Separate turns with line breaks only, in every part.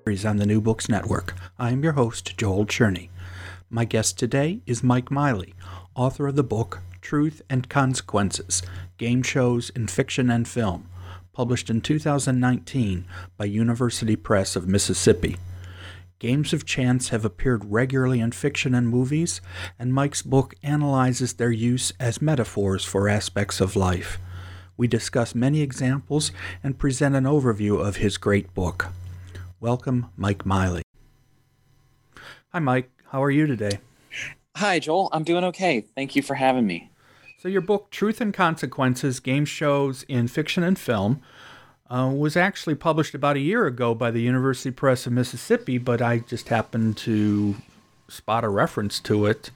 on the New Books Network. I am your host, Joel Cherney. My guest today is Mike Miley, author of the book Truth and Consequences Game Shows in Fiction and Film, published in 2019 by University Press of Mississippi. Games of chance have appeared regularly in fiction and movies, and Mike's book analyzes their use as metaphors for aspects of life. We discuss many examples and present an overview of his great book. Welcome, Mike Miley. Hi, Mike. How are you today?
Hi, Joel. I'm doing okay. Thank you for having me.
So, your book, Truth and Consequences Game Shows in Fiction and Film, uh, was actually published about a year ago by the University Press of Mississippi, but I just happened to spot a reference to it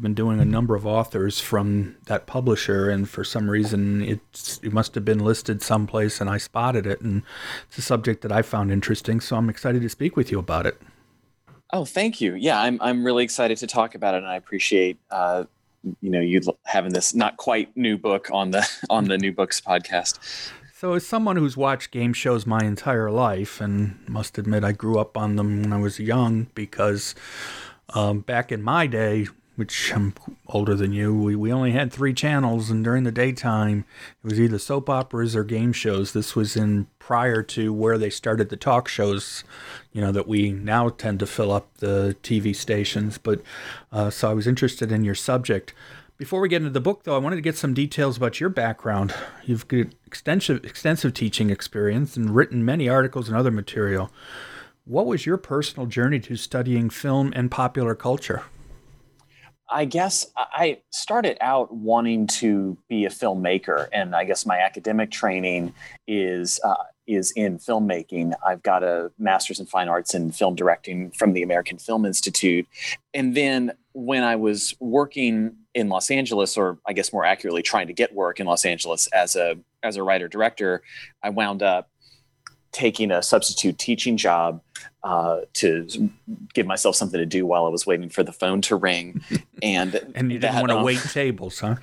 been doing a number of authors from that publisher, and for some reason it must have been listed someplace, and I spotted it, and it's a subject that I found interesting, so I'm excited to speak with you about it.
Oh, thank you. Yeah, I'm I'm really excited to talk about it, and I appreciate uh, you know you having this not quite new book on the on the new books podcast.
So, as someone who's watched game shows my entire life, and must admit I grew up on them when I was young, because um, back in my day, which I'm older than you, we, we only had three channels, and during the daytime, it was either soap operas or game shows. This was in prior to where they started the talk shows, you know, that we now tend to fill up the TV stations. But uh, so I was interested in your subject. Before we get into the book, though, I wanted to get some details about your background. You've got extensive, extensive teaching experience and written many articles and other material. What was your personal journey to studying film and popular culture?
I guess I started out wanting to be a filmmaker, and I guess my academic training is uh, is in filmmaking. I've got a master's in fine arts in film directing from the American Film Institute, and then when I was working in Los Angeles, or I guess more accurately, trying to get work in Los Angeles as a as a writer director, I wound up taking a substitute teaching job uh, to give myself something to do while I was waiting for the phone to ring. And
and you didn't that, want to um, wait tables, huh?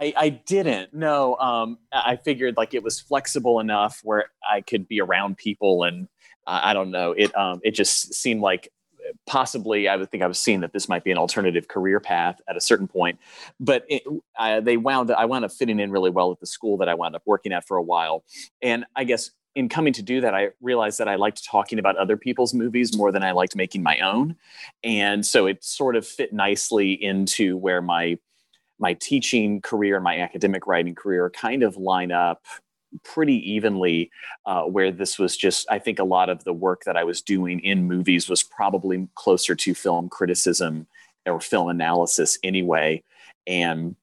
I, I didn't. No, um, I figured like it was flexible enough where I could be around people, and uh, I don't know. It um, it just seemed like possibly I would think I was seeing that this might be an alternative career path at a certain point. But it, I, they wound I wound up fitting in really well at the school that I wound up working at for a while, and I guess in coming to do that, I realized that I liked talking about other people's movies more than I liked making my own, and so it sort of fit nicely into where my my teaching career and my academic writing career kind of line up pretty evenly uh, where this was just i think a lot of the work that i was doing in movies was probably closer to film criticism or film analysis anyway. And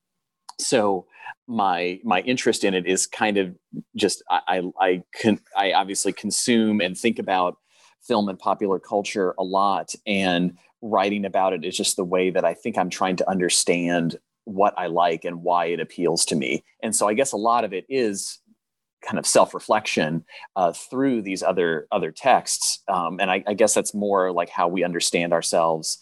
so my my interest in it is kind of just I I I, I obviously consume and think about film and popular culture a lot and writing about it is just the way that I think I'm trying to understand what I like and why it appeals to me. And so I guess a lot of it is kind of self-reflection uh, through these other other texts. Um, and I, I, guess that's more like how we understand ourselves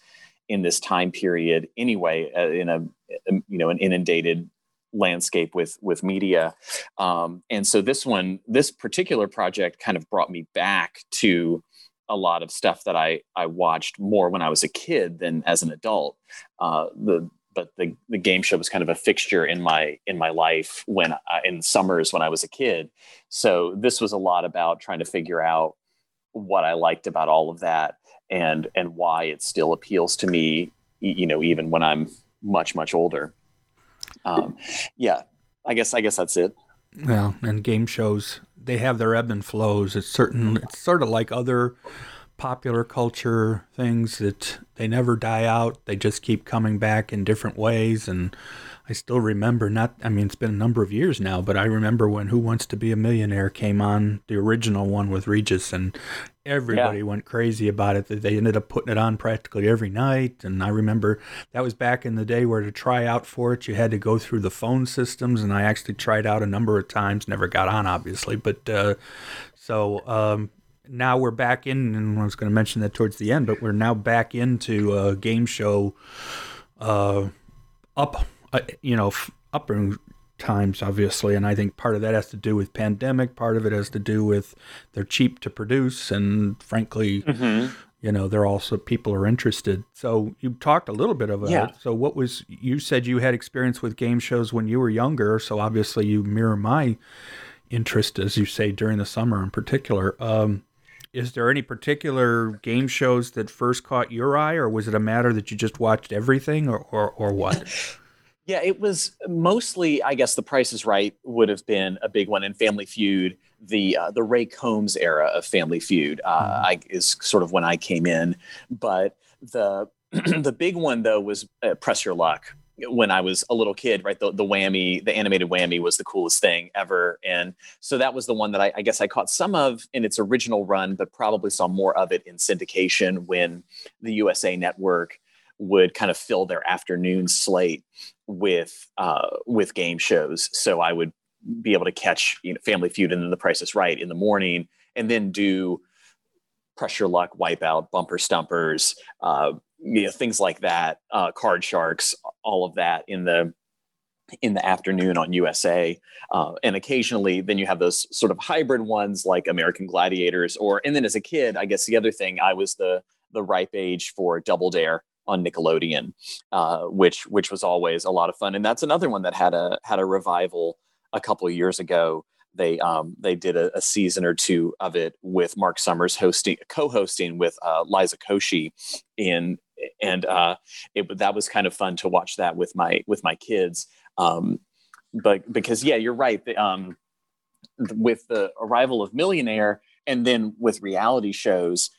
in this time period anyway, uh, in a you know an inundated landscape with with media. Um, and so this one this particular project kind of brought me back to a lot of stuff that i i watched more when i was a kid than as an adult. Uh, the but the, the game show was kind of a fixture in my in my life when I, in summers when i was a kid. So this was a lot about trying to figure out what i liked about all of that and and why it still appeals to me you know even when i'm much much older um, yeah, I guess I guess that's it.
Well, and game shows they have their ebb and flows. It's certain. It's sort of like other popular culture things that they never die out. They just keep coming back in different ways. And I still remember not I mean it's been a number of years now, but I remember when Who Wants to Be a Millionaire came on, the original one with Regis and everybody yeah. went crazy about it. They ended up putting it on practically every night and I remember that was back in the day where to try out for it you had to go through the phone systems and I actually tried out a number of times, never got on obviously, but uh, so um, now we're back in, and I was going to mention that towards the end, but we're now back into a game show uh, up, uh, you know, up in times, obviously. And I think part of that has to do with pandemic. Part of it has to do with they're cheap to produce, and frankly, mm-hmm. you know, they're also people are interested. So you talked a little bit about yeah. it. So what was you said you had experience with game shows when you were younger? So obviously you mirror my interest, as you say, during the summer in particular. Um, is there any particular game shows that first caught your eye, or was it a matter that you just watched everything, or or, or what?
yeah, it was mostly, I guess, The Price is Right would have been a big one, and Family Feud. The uh, the Ray Combs era of Family Feud uh, mm-hmm. I, is sort of when I came in, but the the big one though was uh, Press Your Luck when I was a little kid, right? The, the whammy, the animated whammy was the coolest thing ever. And so that was the one that I, I, guess I caught some of in its original run, but probably saw more of it in syndication when the USA network would kind of fill their afternoon slate with uh, with game shows. So I would be able to catch you know, Family Feud and then The Price is Right in the morning, and then do Press Your Luck, Wipeout, Bumper Stumpers, uh, you know things like that uh, card sharks all of that in the in the afternoon on usa uh, and occasionally then you have those sort of hybrid ones like american gladiators or and then as a kid i guess the other thing i was the the ripe age for double dare on nickelodeon uh, which which was always a lot of fun and that's another one that had a had a revival a couple of years ago they um, they did a, a, season or two of it with Mark Summers hosting, co-hosting with uh, Liza Koshy in and uh, it that was kind of fun to watch that with my with my kids. Um, but because yeah, you're right. The, um, with the arrival of Millionaire, and then with reality shows,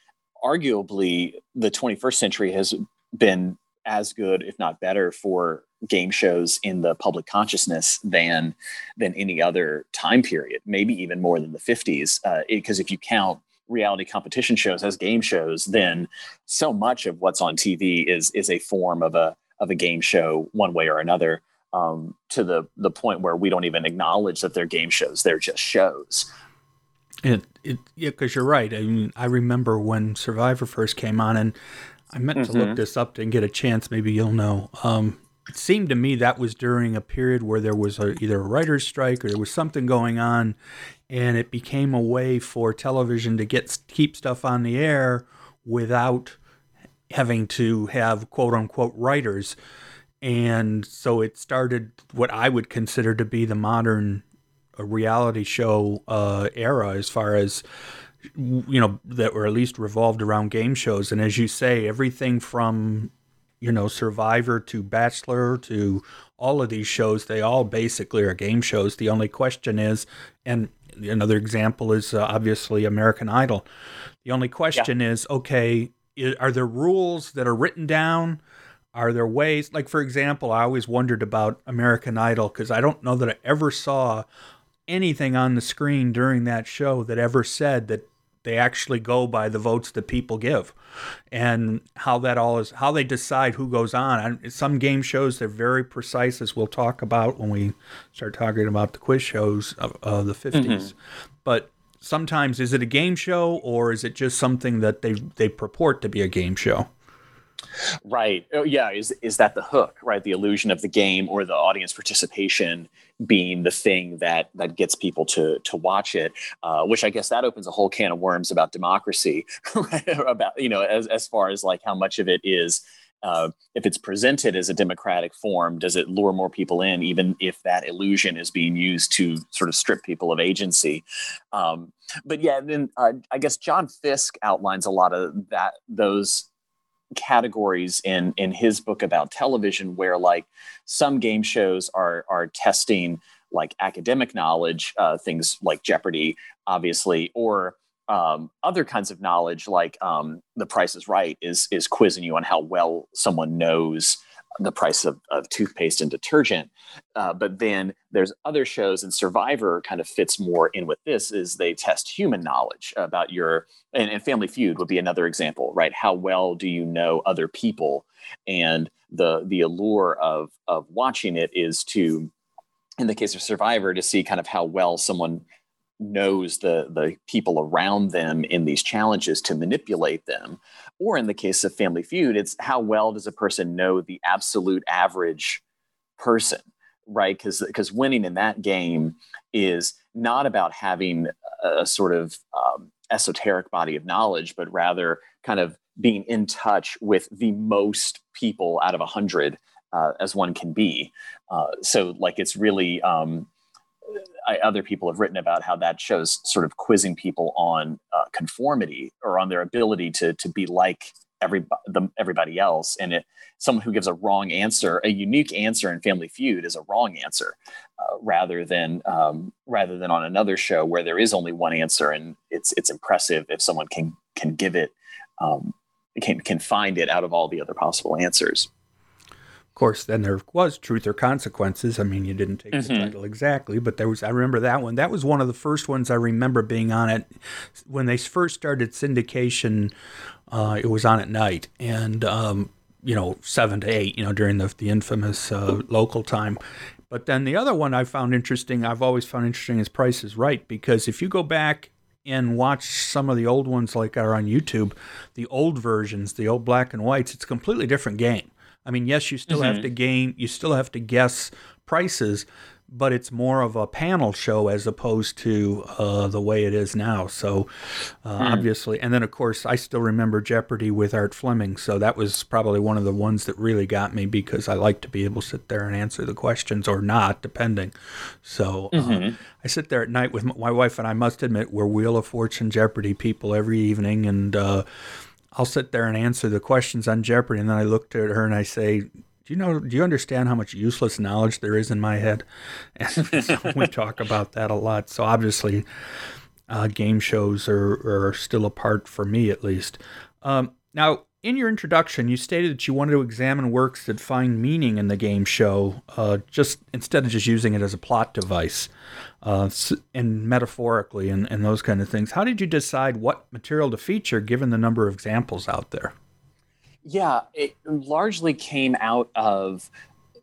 arguably the 21st century has been as good, if not better, for game shows in the public consciousness than than any other time period. Maybe even more than the 50s, because uh, if you count reality competition shows as game shows, then so much of what's on TV is is a form of a of a game show one way or another. Um, to the the point where we don't even acknowledge that they're game shows; they're just shows.
It, it yeah, because you're right. I mean, I remember when Survivor first came on, and I meant mm-hmm. to look mm-hmm. this up and get a chance. Maybe you'll know. Um, it seemed to me that was during a period where there was a, either a writer's strike or there was something going on, and it became a way for television to get keep stuff on the air without having to have quote unquote writers. And so it started what I would consider to be the modern uh, reality show uh, era, as far as you know, that were at least revolved around game shows. And as you say, everything from you know Survivor to Bachelor to all of these shows, they all basically are game shows. The only question is, and another example is uh, obviously American Idol. The only question yeah. is, okay, are there rules that are written down? Are there ways, like for example, I always wondered about American Idol because I don't know that I ever saw anything on the screen during that show that ever said that they actually go by the votes that people give and how that all is how they decide who goes on some game shows they're very precise as we'll talk about when we start talking about the quiz shows of, of the 50s mm-hmm. but sometimes is it a game show or is it just something that they they purport to be a game show
Right. Oh, yeah. Is is that the hook? Right. The illusion of the game or the audience participation being the thing that that gets people to to watch it. Uh, which I guess that opens a whole can of worms about democracy. About you know as as far as like how much of it is. Uh, if it's presented as a democratic form, does it lure more people in, even if that illusion is being used to sort of strip people of agency? Um, but yeah, then uh, I guess John Fiske outlines a lot of that those categories in in his book about television where like some game shows are are testing like academic knowledge uh, things like jeopardy obviously or um, other kinds of knowledge like um, the price is right is is quizzing you on how well someone knows the price of, of toothpaste and detergent. Uh, but then there's other shows, and Survivor kind of fits more in with this. Is they test human knowledge about your and, and Family Feud would be another example, right? How well do you know other people? And the the allure of of watching it is to, in the case of Survivor, to see kind of how well someone knows the the people around them in these challenges to manipulate them. Or in the case of family feud it's how well does a person know the absolute average person right? Because because winning in that game is not about having a, sort of um, esoteric body of knowledge but rather kind of being in touch with the most people out of a hundred uh, as one can be. Uh, so like it's really um, I, other people have written about how that shows sort of quizzing people on uh, conformity or on their ability to to be like everybody the, everybody else. And it someone who gives a wrong answer a unique answer in family feud is a wrong answer uh, rather than um, rather than on another show where there is only one answer and it's it's impressive if someone can can give it um, can can find it out of all the other possible answers
course, then there was Truth or Consequences. I mean, you didn't take mm-hmm. the title exactly, but there was. I remember that one. That was one of the first ones I remember being on it when they first started syndication. Uh, it was on at night, and um, you know, seven to eight. You know, during the the infamous uh, local time. But then the other one I found interesting. I've always found interesting is Price is Right because if you go back and watch some of the old ones like are on YouTube, the old versions, the old black and whites, it's a completely different game. I mean, yes, you still mm-hmm. have to gain, you still have to guess prices, but it's more of a panel show as opposed to uh, the way it is now. So, uh, mm. obviously, and then of course, I still remember Jeopardy with Art Fleming. So that was probably one of the ones that really got me because I like to be able to sit there and answer the questions or not, depending. So uh, mm-hmm. uh, I sit there at night with my wife, and I must admit, we're Wheel of Fortune Jeopardy people every evening, and uh, I'll sit there and answer the questions on Jeopardy, and then I look at her and I say, "Do you know? Do you understand how much useless knowledge there is in my head?" And so we talk about that a lot. So obviously, uh, game shows are, are still a part for me, at least. Um, now, in your introduction, you stated that you wanted to examine works that find meaning in the game show, uh, just instead of just using it as a plot device uh, and metaphorically and, and those kind of things. How did you decide what material to feature given the number of examples out there?
Yeah, it largely came out of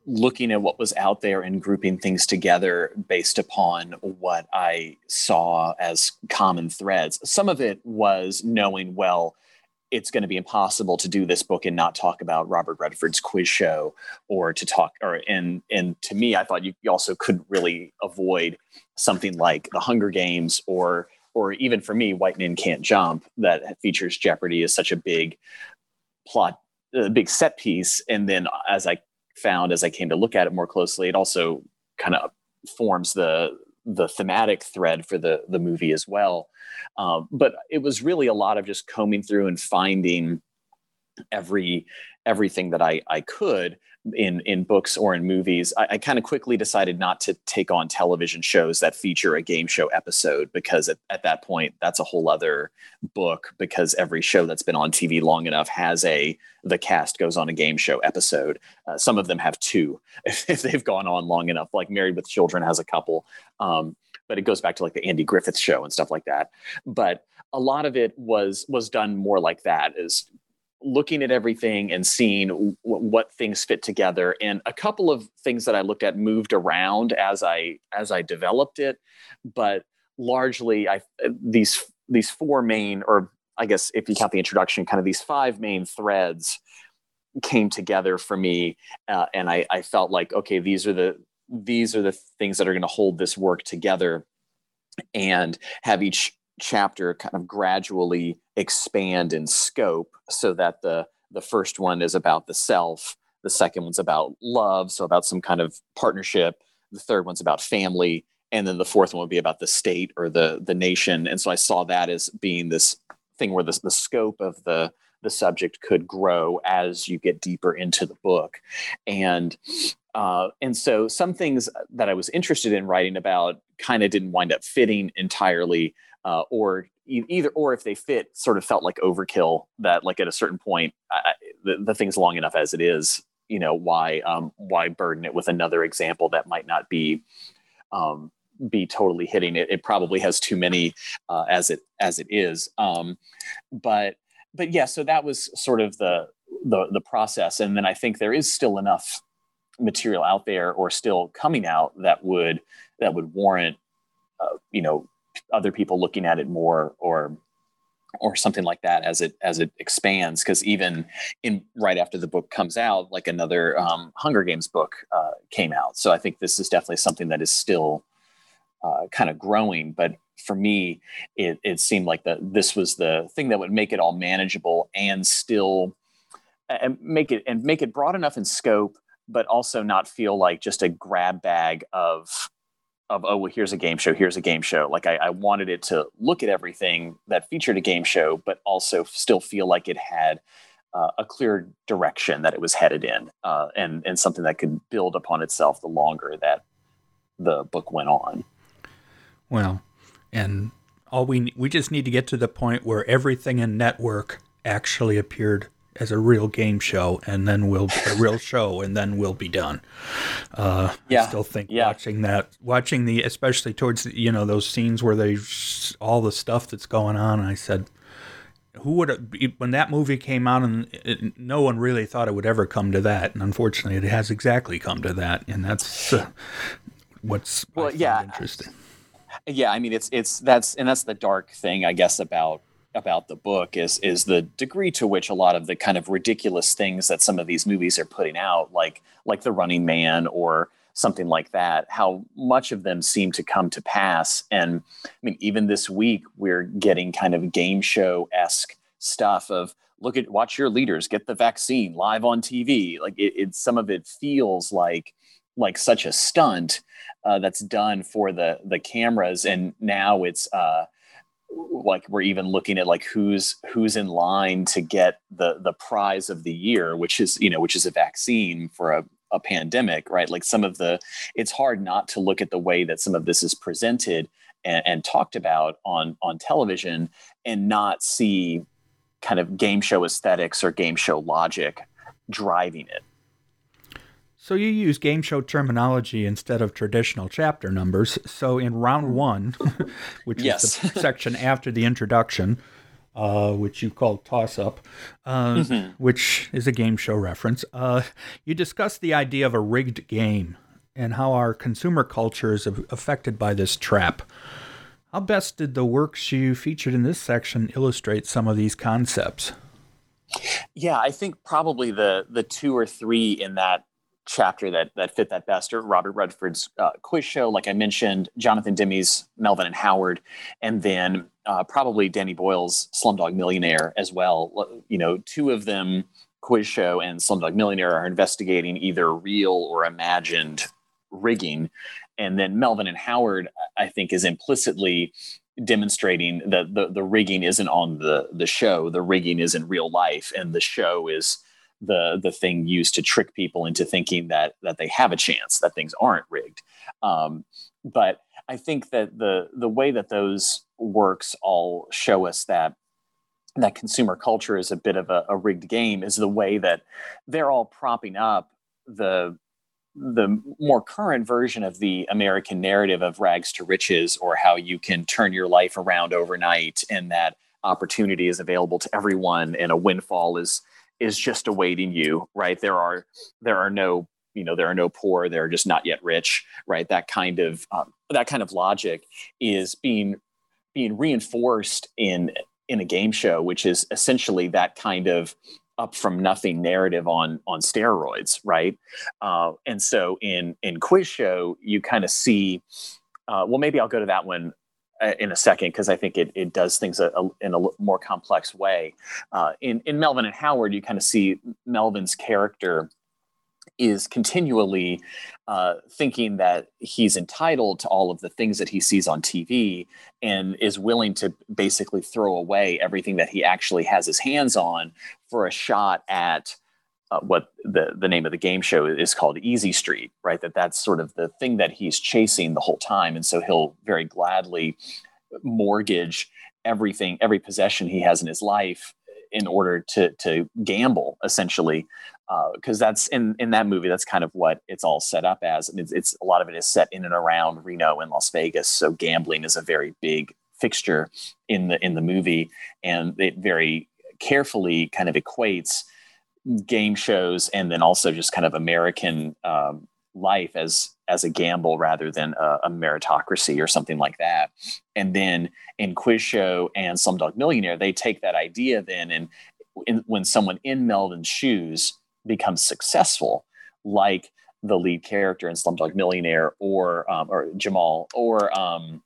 looking at what was out there and grouping things together based upon what I saw as common threads. Some of it was knowing, well, it's going to be impossible to do this book and not talk about Robert Redford's quiz show or to talk or and and to me I thought you, you also couldn't really avoid something like the Hunger Games or or even for me White Men Can't Jump that features Jeopardy as such a big plot a big set piece. And then as I found as I came to look at it more closely it also kind of forms the the thematic thread for the the movie as well. Um, but it was really a lot of just combing through and finding every everything that I I could in in books or in movies, I, I kind of quickly decided not to take on television shows that feature a game show episode because at, at that point that's a whole other book because every show that's been on TV long enough has a the cast goes on a game show episode. Uh, some of them have two if, if, they've gone on long enough. Like Married with Children has a couple, um, but it goes back to like the Andy Griffith show and stuff like that. But a lot of it was was done more like that is looking at everything and seeing w- what things fit together. And a couple of things that i looked at moved around as i as i developed it but largely i these these four main or i guess if you count the introduction kind of these five main threads came together for me uh, and I, I felt like okay these are the these are the things that are going to hold this work together and have each chapter kind of gradually expand in scope so that the the first one is about the self the second one's about love so about some kind of partnership the third one's about family and then the fourth one would be about the state or the the nation. And so i saw that as being this thing where the, the scope of the the subject could grow as you get deeper into the book. And uh, and so some things that i was interested in writing about kind of didn't wind up fitting entirely uh, or either or if they fit sort of felt like overkill that like at a certain point I, the, the thing's long enough as it is you know why um, why burden it with another example that might not be um, be totally hitting it. It probably has too many uh, as it as it is. Um, but but yeah, so that was sort of the the the process, and then I think there is still enough material out there or still coming out that would that would warrant uh, you know other people looking at it more or or something like that as it as it expands. Because even in right after the book comes out like another um, hunger games book uh, came out. So i think this is definitely something that is still uh, kind of growing. But for me it, it seemed like that this was the thing that would make it all manageable and still and make it and make it broad enough in scope but also not feel like just a grab bag of of oh well here's a game show here's a game show. Like I, I, wanted it to look at everything that featured a game show but also still feel like it had uh, a clear direction that it was headed in uh, and and something that could build upon itself the longer that the book went on.
Well and all we we just need to get to the point where everything in network actually appeared as a real game show, and then we'll a real show, and then we'll be done. Uh, yeah. I still think yeah. watching that, watching the, especially towards the, you know those scenes where they all the stuff that's going on. I said, who would when that movie came out, and it, no one really thought it would ever come to that, and unfortunately, it has exactly come to that, and that's uh, what's
well, yeah, interesting. Yeah, I mean, it's it's that's and that's the dark thing, I guess, about about the book is is the degree to which a lot of the kind of ridiculous things that some of these movies are putting out, like like The Running Man or something like that, how much of them seem to come to pass. And I mean, even this week, we're getting kind of game show esque stuff of look at watch your leaders get the vaccine live on TV. Like it, it some of it feels like like such a stunt uh, that's done for the the cameras, and now it's uh, like we're even looking at like who's who's in line to get the the prize of the year which is you know which is a vaccine for a, a pandemic right? Like some of the it's hard not to look at the way that some of this is presented and, and talked about on on television and not see kind of game show aesthetics or game show logic driving it
so you use game show terminology instead of traditional chapter numbers. So in round one, which yes. is the section after the introduction, uh, which you call toss up, uh, mm-hmm. which is a game show reference, uh, you discuss the idea of a rigged game and how our consumer culture is affected by this trap. How best did the works you featured in this section illustrate some of these concepts?
Yeah, I think probably the the two or three in that chapter that that fit that best are Robert Redford's uh, quiz show, like I mentioned, Jonathan Demme's Melvin and Howard, and then uh, probably Danny Boyle's Slumdog Millionaire as well. You know, two of them, quiz show and Slumdog Millionaire, are investigating either real or imagined rigging, and then Melvin and Howard, I think, is implicitly demonstrating that the, the rigging isn't on the the show the rigging is in real life and the show is the the thing used to trick people into thinking that that they have a chance that things aren't rigged. Um, but i think that the the way that those works all show us that that consumer culture is a bit of a, a rigged game is the way that they're all propping up the the more current version of the American narrative of rags to riches or how you can turn your life around overnight and that opportunity is available to everyone and a windfall is is just awaiting you right? There are there are no you know there are no poor there are just not yet rich right? That kind of um, that kind of logic is being being reinforced in in a game show which is essentially that kind of up from nothing narrative on on steroids right? Uh, and so in in quiz show you kind of see uh, well maybe i'll go to that one in a second because I think it, it does things a, a, in a more complex way. Uh, in in Melvin and Howard, you kind of see Melvin's character is continually uh, thinking that he's entitled to all of the things that he sees on TV and is willing to basically throw away everything that he actually has his hands on for a shot at uh, what the the name of the game show is called Easy Street, right? That that's sort of the thing that he's chasing the whole time, and so he'll very gladly mortgage everything, every possession he has in his life in order to to gamble essentially because uh, that's in in that movie. That's kind of what it's all set up as. And it's, it's a lot of it is set in and around Reno and Las Vegas. So gambling is a very big fixture in the in the movie, and it very carefully kind of equates game shows and then also just kind of American um, life as as a gamble rather than a, a, meritocracy or something like that. And then in Quiz Show and Slumdog Millionaire, they take that idea then and in, when someone in Melvin's shoes becomes successful, like the lead character in Slumdog Millionaire or um, or Jamal or um,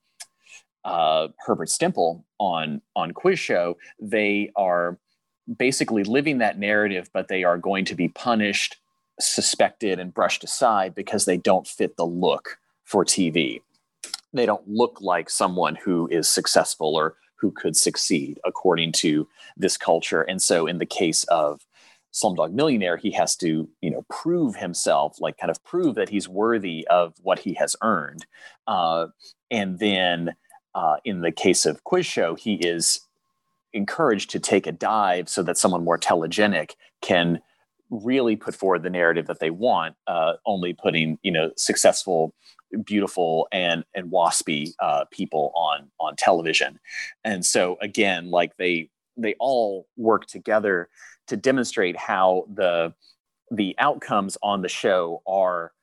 uh, Herbert Stempel on on Quiz Show, they are basically living that narrative, but they are going to be punished, suspected, and brushed aside because they don't fit the look for TV. They don't look like someone who is successful or who could succeed according to this culture. And so, in the case of Slumdog Millionaire, he has to, you know, prove himself, like kind of prove that he's worthy of what he has earned. Uh, and then, uh, in the case of Quiz Show, he is encouraged to take a dive so that someone more telegenic can really put forward the narrative that they want, uh, only putting you know successful, beautiful, and and waspy uh, people on on television. And so again, like they they all work together to demonstrate how the the outcomes on the show are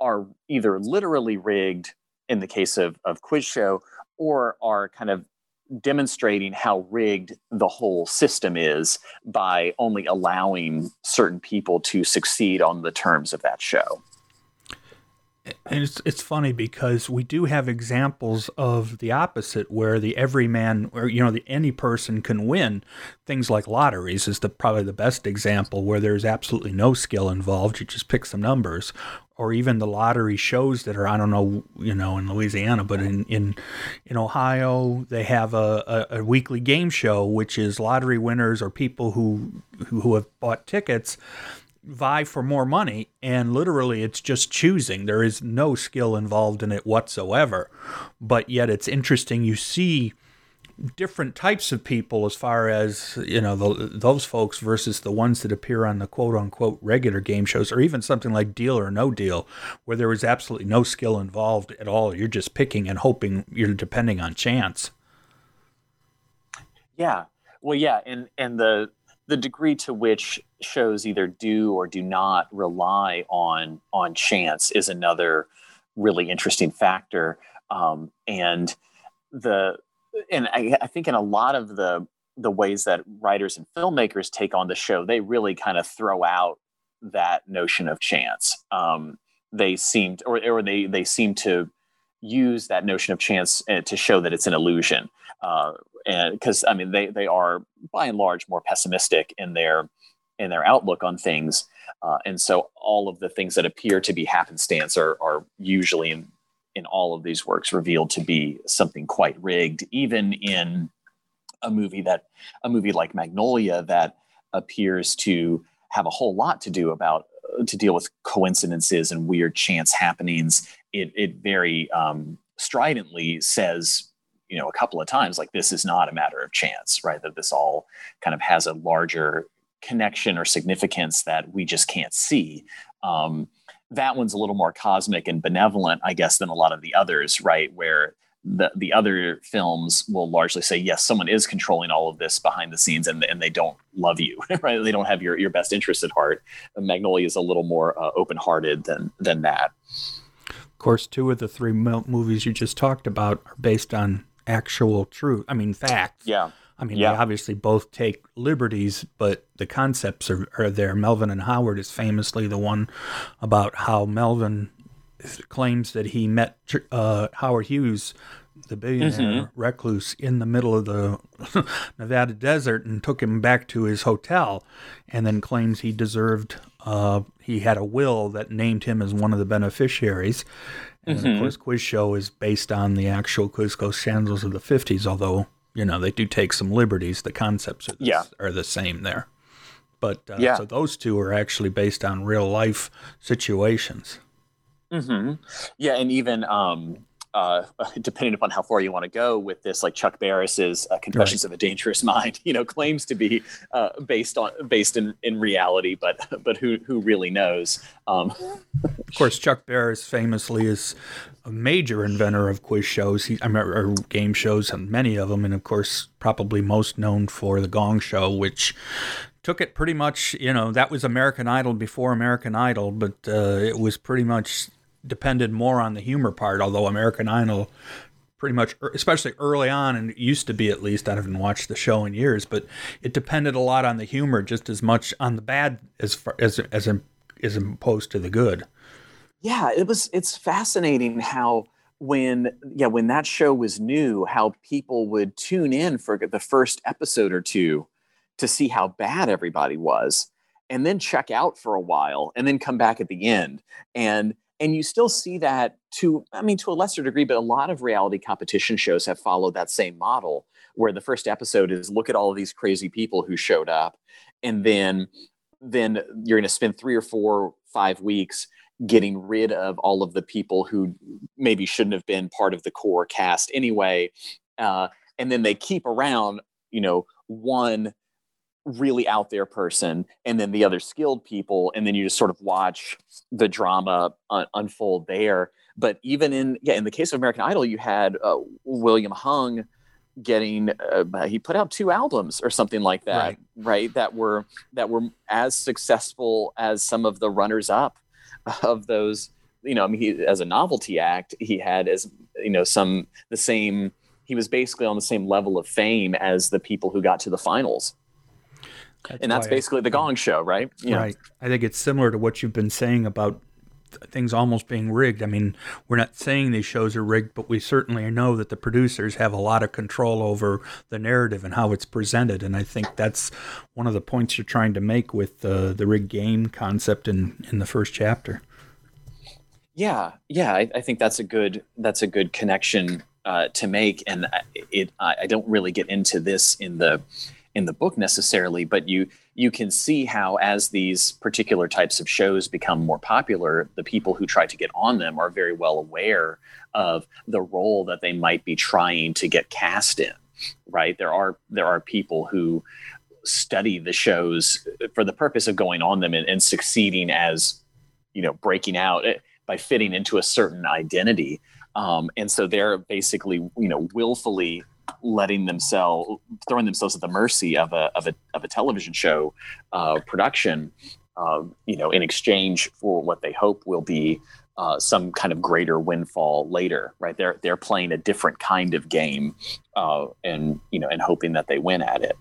are either literally rigged in the case of of quiz show or are kind of demonstrating how rigged the whole system is by only allowing certain people to succeed on the terms of that show.
And it's it's funny because we do have examples of the opposite where the everyman or you know the any person can win. Things like lotteries is the probably the best example where there's absolutely no skill involved. You just pick some numbers or even the lottery shows that are I don't know you know in Louisiana, but in in in Ohio they have a, a, a, weekly game show which is lottery winners or people who who have bought tickets vie for more money and literally it's just choosing. There is no skill involved in it whatsoever. But yet it's interesting you see different types of people as far as you know the, those folks versus the ones that appear on the quote unquote regular game shows or even something like deal or no deal where there is absolutely no skill involved at all. You're just picking and hoping you're depending on chance.
Yeah. Well yeah and and the the degree to which shows either do or do not rely on on chance is another really interesting factor um, and the and I, I think in a lot of the the ways that writers and filmmakers take on the show, they really kind of throw out that notion of chance. Um, they seemed, or, or they they seem to use that notion of chance uh, to show that it's an illusion. Uh, and because I mean, they they are by and large more pessimistic in their in their outlook on things, uh, and so all of the things that appear to be happenstance are are usually in in all of these works revealed to be something quite rigged, even in a movie that a movie like Magnolia that appears to have a whole lot to do about uh, to deal with coincidences and weird chance happenings. It it very um, stridently says you know a couple of times like this is not a matter of chance right that this all kind of has a larger connection or significance that we just can't see um, that one's a little more cosmic and benevolent, I guess, than a lot of the others, right? Where the the other films will largely say, yes, someone is controlling all of this behind the scenes, and and they don't love you, right? They don't have your your best interest at heart. Magnolia is a little more uh, open hearted than than that.
Of course, two of the three movies you just talked about are based on actual truth. I mean, facts.
Yeah.
I mean, yeah. they obviously both take liberties, but the concepts are, are there. Melvin and Howard is famously the one about how Melvin claims that he met uh, Howard Hughes, the billionaire mm-hmm. recluse, in the middle of the Nevada desert and took him back to his hotel, and then claims he deserved, uh, he had a will that named him as one of the beneficiaries. And mm-hmm. of course, Quiz Show is based on the actual quiz show scandals of the 50s, although you know they do take some liberties. The concepts are the, yeah. are the same there, but uh, yeah. so those two are actually based on real life situations.
Mm-hmm. Yeah, and even um, uh, depending upon how far you want to go with this, like Chuck Barris's uh, "Confessions right. of a Dangerous Mind," you know, claims to be uh, based on based in, in reality, but but who who really knows? Um,
of course, Chuck Barris famously is a major inventor of quiz shows. He, I remember game shows, and many of them, and of course, probably most known for the Gong Show, which took it pretty much. You know, that was American Idol before American Idol, but uh, it was pretty much depended more on the humor part, although American Idol pretty much, er, especially early on, and it used to be at least. I haven't watched the show in years, but it depended a lot on the humor, just as much on the bad as far, as as as opposed to the good.
Yeah, it was. It's fascinating how when yeah when that show was new, how people would tune in for the first episode or two to see how bad everybody was and then check out for a while and then come back at the end and and you still see that to i mean to a lesser degree but a lot of reality competition shows have followed that same model where the first episode is look at all of these crazy people who showed up and then then you're going to spend three or four five weeks getting rid of all of the people who maybe shouldn't have been part of the core cast anyway uh, and then they keep around you know one really out there person and then the other skilled people and then you just sort of watch the drama un- unfold there. But even in yeah in the case of american idol you had uh, william hung getting uh, he put out two albums or something like that right. right? That were that were as successful as some of the runners up of those you know i mean he, as a novelty act he had as you know some the same he was basically on the same level of fame as the people who got to the finals that's and that's basically I, the Gong Show, right?
Yeah. Right. I think it's similar to what you've been saying about things almost being rigged. I mean, we're not saying these shows are rigged, but we certainly know that the producers have a lot of control over the narrative and how it's presented. And I think that's one of the points you're trying to make with the the rigged game concept in in the first chapter.
Yeah, yeah, I, I think that's a good that's a good connection uh, to make, and it I don't really get into this in the in the book necessarily, but you you can see how as these particular types of shows become more popular, the people who try to get on them are very well aware of the role that they might be trying to get cast in. Right? There are there are people who study the shows for the purpose of going on them and, and succeeding as you know breaking out eh, by fitting into a certain identity um, and so they're basically you know willfully letting themselves throwing themselves at the mercy of a of a of a television show uh, production, uh, you know, in exchange for what they hope will be uh, some kind of greater windfall later. Right? They're they're playing a different kind of game, uh, and you know, and hoping that they win at it.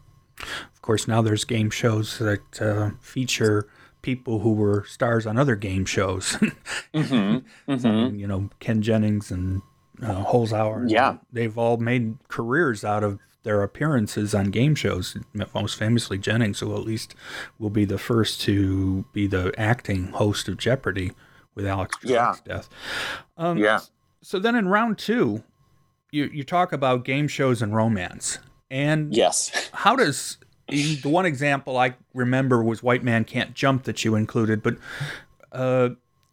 Of course, now there's game shows that uh, feature people who were stars on other game shows. mm-hmm. Mm-hmm. you know, Ken Jennings and uh, Holzhauer.
Yeah,
they've all made careers out of their appearances on game shows. Most famously, Jennings, who at least will be the first to be the acting host of Jeopardy with Alex yeah. death.
Um, yeah.
So then in round two, you you talk about game shows and romance, and
yes,
how does the one example I remember was White Man Can't Jump that you included, but uh,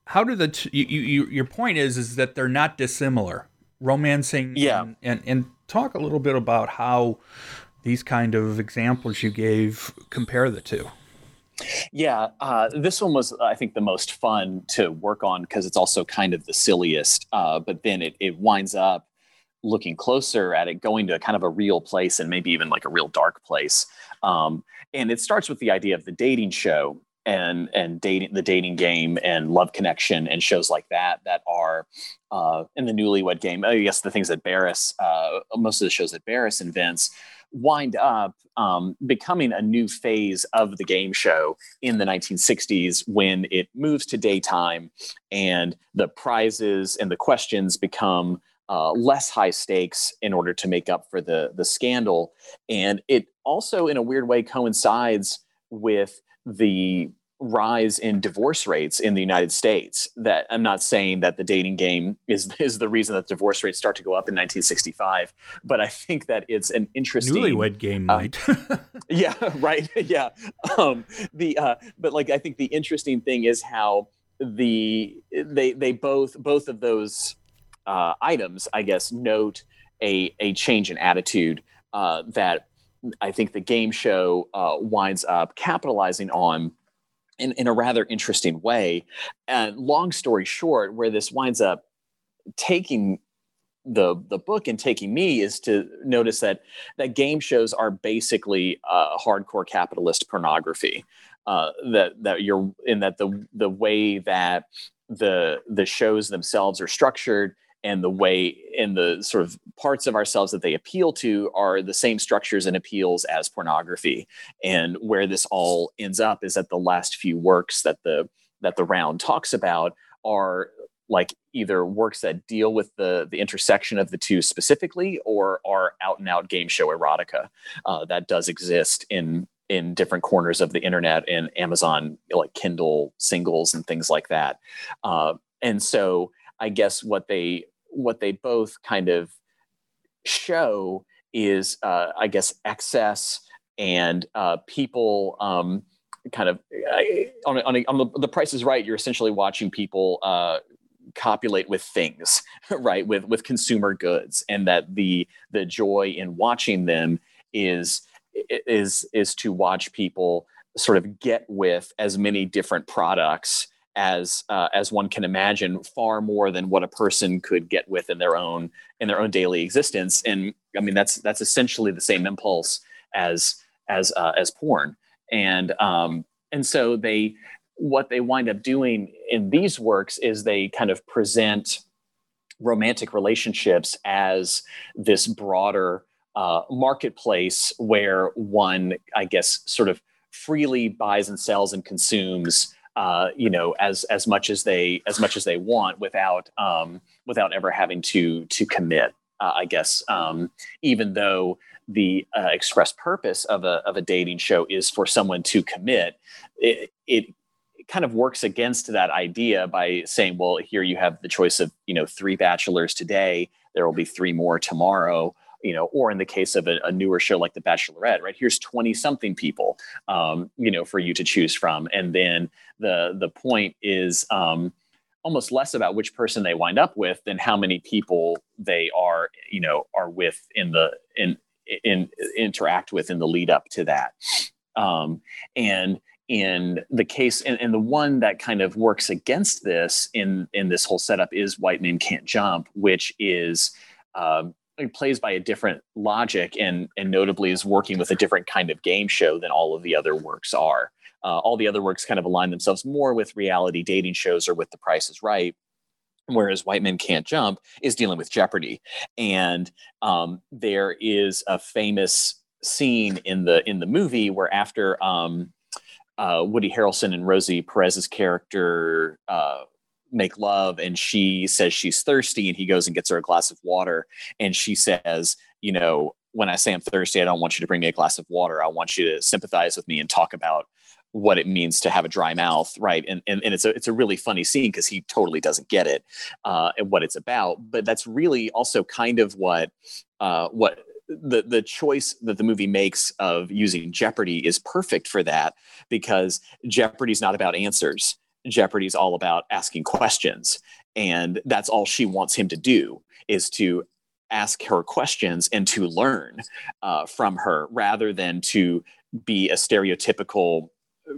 how do the t- you, you, your point is is that they're not dissimilar romancing
yeah
and, and, and talk a little bit about how these kind of examples you gave compare the two
yeah, uh, this one was, I think, the most fun to work on because it's also kind of the silliest. Uh, but then it, it winds up looking closer at it, going to kind of a real place and maybe even like a real dark place. Um, and it starts with the idea of the dating show and and dating the dating game and love connection and shows like that that are uh, in the newlywed game. I guess the things that barris uh, most of the shows that barris invents wind up um, becoming a new phase of the game show in the 1960s when it moves to daytime and the prizes and the questions become uh, less high stakes in order to make up for the the scandal. And it also in a weird way coincides with the rise in divorce rates in the United States. That I'm not saying that the dating game is is the reason that divorce rates start to go up in 1965, but I think that it's an interesting
newlywed game
uh,
night.
yeah, right. Yeah. Um, the uh, but like I think the interesting thing is how the they they both both of those uh, items, I guess, note a a change in attitude uh, that I think the game show uh, winds up capitalizing on in, in a rather interesting way. And long story short, where this winds up taking the the book and taking me is to notice that that game shows are basically uh, hardcore capitalist pornography. Uh, that that you're in that the the way that the the shows themselves are structured and the way and the sort of parts of ourselves that they appeal to are the same structures and appeals as pornography. And where this all ends up is that the last few works that the that the round talks about are like either works that deal with the the intersection of the two specifically or are out and out game show erotica uh, that does exist in in different corners of the internet and amazon like kindle singles and things like that. Uh, and so i guess what they what they both kind of show is, uh, I guess, excess and uh, people um, kind of on, on, on the, the Price is Right. You're essentially watching people uh, copulate with things, right? With with consumer goods, and that the the joy in watching them is is is to watch people sort of get with as many different products as uh, as one can imagine, far more than what a person could get with in their own in their own daily existence. And I mean, that's that's essentially the same impulse as as uh, as porn. And um, and so they what they wind up doing in these works is they kind of present romantic relationships as this broader uh, marketplace where one, I guess, sort of freely buys and sells and consumes uh, you know, as as much as they as much as they want without um, without ever having to to commit. Uh, I guess um, even though the uh, express purpose of a of a dating show is for someone to commit, it, it kind of works against that idea by saying, well, here you have the choice of you know three bachelors today. There will be three more tomorrow you know, or in the case of a, a newer show like The Bachelorette, right? Here's 20 something people, um, you know, for you to choose from. And then the, the point is um, almost less about which person they wind up with than how many people they are, you know, are with in the, in, in interact with in the lead up to that. Um, and in the case and, and, the one that kind of works against this in in this whole setup is white men can't jump which is um, plays by a different logic and and notably is working with a different kind of game show than all of the other works are. Uh, all the other works kind of align themselves more with reality dating shows or with The Price is Right. Whereas White Men Can't Jump is dealing with Jeopardy, and um, there is a famous scene in the in the movie where after um, uh, Woody Harrelson and Rosie Perez's character uh, make love and she says she's thirsty and he goes and gets her a glass of water and she says you know when i say i'm thirsty i don't want you to bring me a glass of water i want you to sympathize with me and talk about what it means to have a dry mouth right and and, and it's a it's a really funny scene because he totally doesn't get it uh, and what it's about but that's really also kind of what uh, what the the choice that the movie makes of using Jeopardy is perfect for that because Jeopardy's not about answers. Jeopardy's all about asking questions. And that's all she wants him to do is to ask her questions and to learn uh, from her rather than to be a stereotypical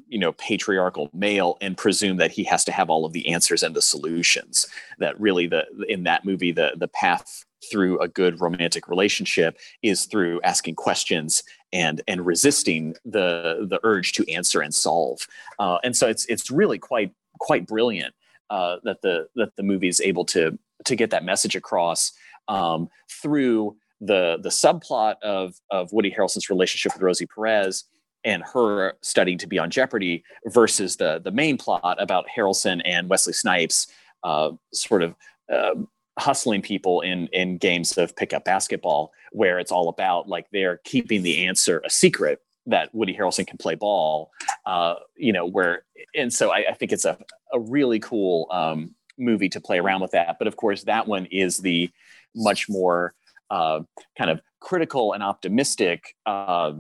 you know patriarchal male and presume that he has to have all of the answers and the solutions that really the in that movie the the path through a good romantic relationship is through asking questions and and resisting the the urge to answer and solve. Uh, and so it's it's really quite quite brilliant uh, that the that the movie is able to to get that message across um, through the the subplot of of Woody Harrelson's relationship with Rosie Perez and her studying to be on Jeopardy versus the the main plot about Harrelson and Wesley Snipes uh, sort of uh, hustling people in in games of pickup basketball where it's all about like they're keeping the answer a secret that Woody Harrelson can play ball, uh, you know, where, and so I, I think it's a, a really cool um, movie to play around with that. But of course, that one is the much more uh, kind of critical and optimistic uh,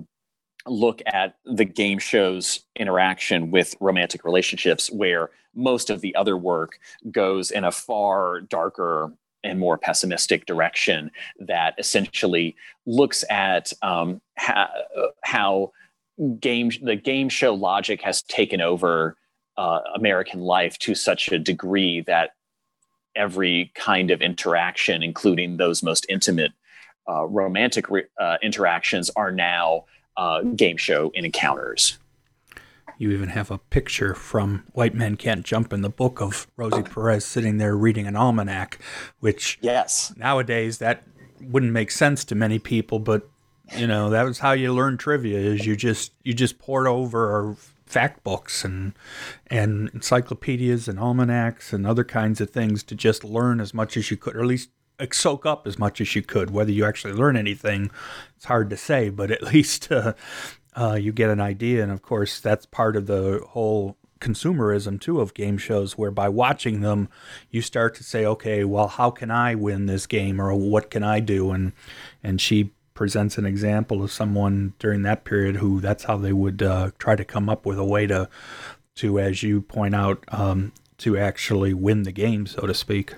look at the game show's interaction with romantic relationships, where most of the other work goes in a far darker and more pessimistic direction that essentially looks at um, how, how game the game show logic has taken over uh, American life to such a degree that every kind of interaction, including those most intimate uh, romantic re- uh, interactions, are now uh, game show encounters.
You even have a picture from White Men Can't Jump in the book of Rosie Perez sitting there reading an almanac, which
yes,
nowadays that wouldn't make sense to many people, but you know that was how you learn trivia is you just you just poured over fact books and and encyclopedias and almanacs and other kinds of things to just learn as much as you could or at least soak up as much as you could. Whether you actually learn anything it's hard to say but at least uh, uh, you get an idea and of course that's part of the whole consumerism too of game shows where by watching them you start to say okay well how can i win this game or what can i do and and she presents an example of someone during that period who that's how they would uh, try to come up with a way to, to as you point out, um, to actually win the game, so to speak.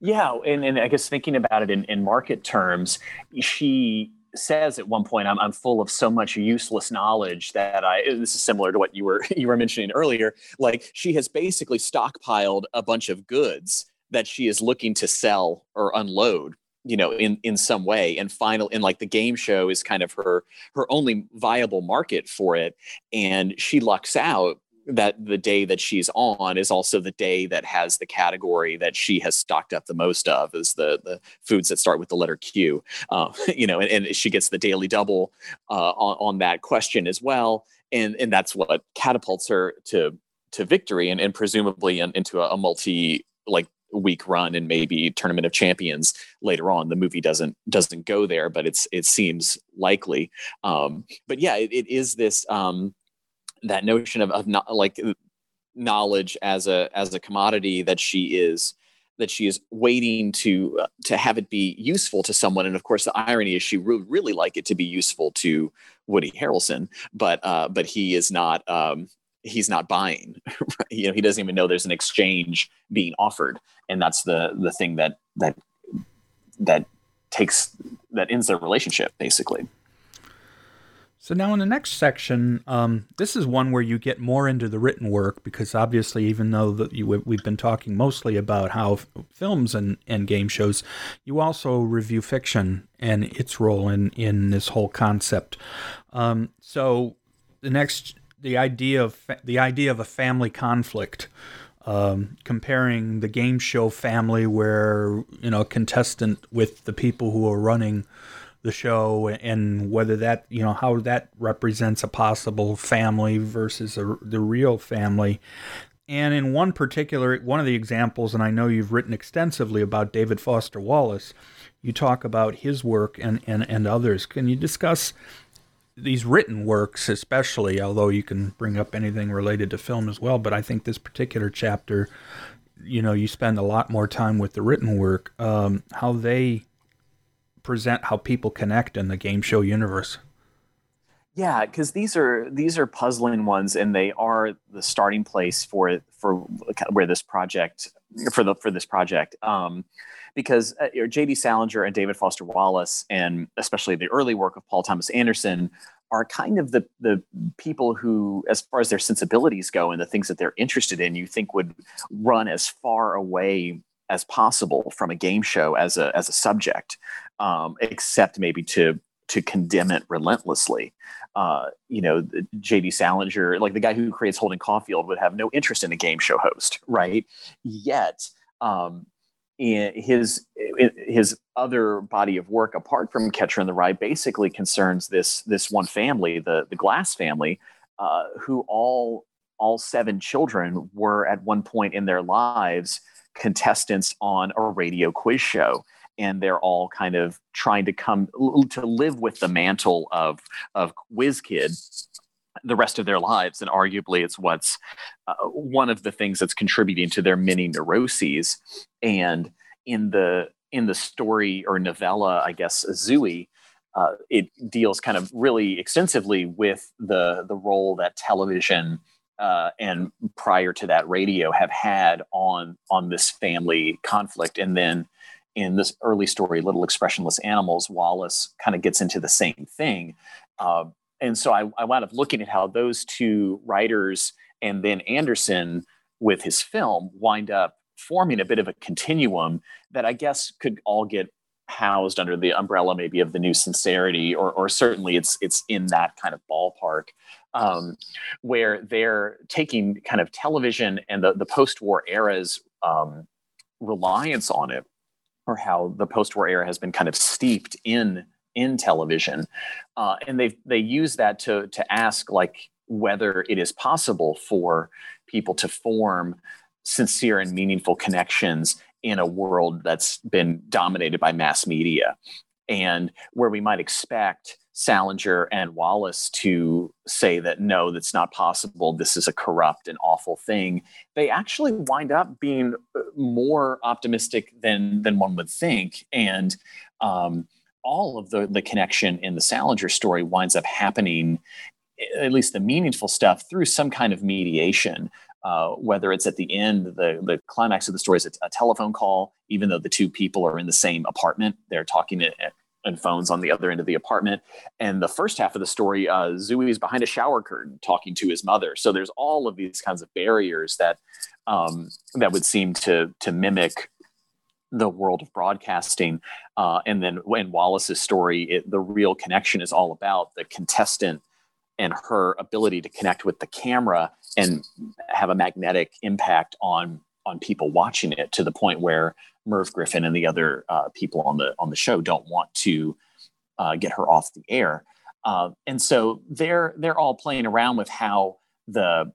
Yeah, and, and I guess thinking about it in, in market terms, she says at one point, I'm, I'm full of so much useless knowledge that I, this is similar to what you were, you were mentioning earlier. Like she has basically stockpiled a bunch of goods that she is looking to sell or unload you know in in some way and final and like the game show is kind of her her only viable market for it and she lucks out that the day that she's on is also the day that has the category that she has stocked up the most of is the the foods that start with the letter Q, uh, you know, and, and, she gets the daily double uh, on, on that question as well, and and that's what catapults her to to victory and, and presumably in, into a, a multi like week run and maybe tournament of champions later on. The movie doesn't doesn't go there but it's it seems likely. Um but yeah it, it is this um that notion of, of not like knowledge as a as a commodity that she is that she is waiting to uh, to have it be useful to someone. And of course the irony is she would really like it to be useful to woody harrelson but uh but he is not um he's not buying. You know he doesn't even know there's an exchange being offered. And that's the the thing that that that takes that ends their relationship basically
so now in the next section, um, this is one where you get more into the written work because obviously, even though that you, we've been talking mostly about how f- films and, and game shows, you also review fiction and its role in in this whole concept. Um, so the next the idea of fa- the idea of a family conflict, um, comparing the game show family where you know contestant with the people who are running the show and whether that you know how that represents a possible family versus a, the real family. And in one particular one of the examples and i know you've written extensively about david foster wallace you talk about his work and, and, and others. Can you discuss these written works, especially, although you can bring up anything related to film as well, but I think this particular chapter, you know, you spend a lot more time with the written work, um, how they present how people connect in the game show universe.
Yeah, because these are these are puzzling ones, and they are the starting place for for where this project for the for this project. Um, because uh, J.D. Salinger and David Foster Wallace, and especially the early work of Paul Thomas Anderson, are kind of the the people who, as far as their sensibilities go and the things that they're interested in, you think would run as far away as possible from a game show as a as a subject, um, except maybe to to condemn it relentlessly. Uh, you know, J.D. Salinger, like the guy who creates Holden Caulfield, would have no interest in a game show host, right? Yet, um, his his other body of work apart from Catcher in the Rye basically concerns this this one family, the the Glass family, uh, who all all seven children were at one point in their lives contestants on a radio quiz show and they're all kind of trying to come to live with the mantle of of whiz kid the rest of their lives. And arguably, it's what's uh, one of the things that's contributing to their many neuroses. And in the in the story or novella, I guess Zooey, uh, it deals kind of really extensively with the the role that television uh, and prior to that, radio have had on on this family conflict, and then in this early story, Little Expressionless Animals, Wallace kind of gets into the same thing. Uh, and so I, I wound up looking at how those two writers and then Anderson with his film wind up forming a bit of a continuum that I guess could all get housed under the umbrella maybe of the new sincerity or, or certainly it's it's in that kind of ballpark um, where they're taking kind of television and the, the post-war era's um, reliance on it or how the post-war era has been kind of steeped in in television. Uh, and they they use that to to ask like whether it is possible for people to form sincere and meaningful connections in a world that's been dominated by mass media. And where we might expect Salinger and Wallace to say that no, that's not possible. This is a corrupt and awful thing. They actually wind up being uh, more optimistic than than one would think, and um, all of the the connection in the Salinger story winds up happening, at least the meaningful stuff, through some kind of mediation. Uh, whether it's at the end, the, the climax of the story is a, a, telephone call, even though the two people are in the same apartment, they're talking at, and phones on the other end of the apartment. And the first half of the story, uh, Zooey is behind a shower curtain talking to his mother. So there's all of these kinds of barriers that um, that would seem to to mimic the world of broadcasting. Uh, and then in Wallace's story, it, the real connection is all about the contestant and her ability to connect with the camera and have a magnetic impact on on people watching it to the point where Merv Griffin and the other uh, people on the on the show don't want to uh, get her off the air. Uh, and so they're they're all playing around with how the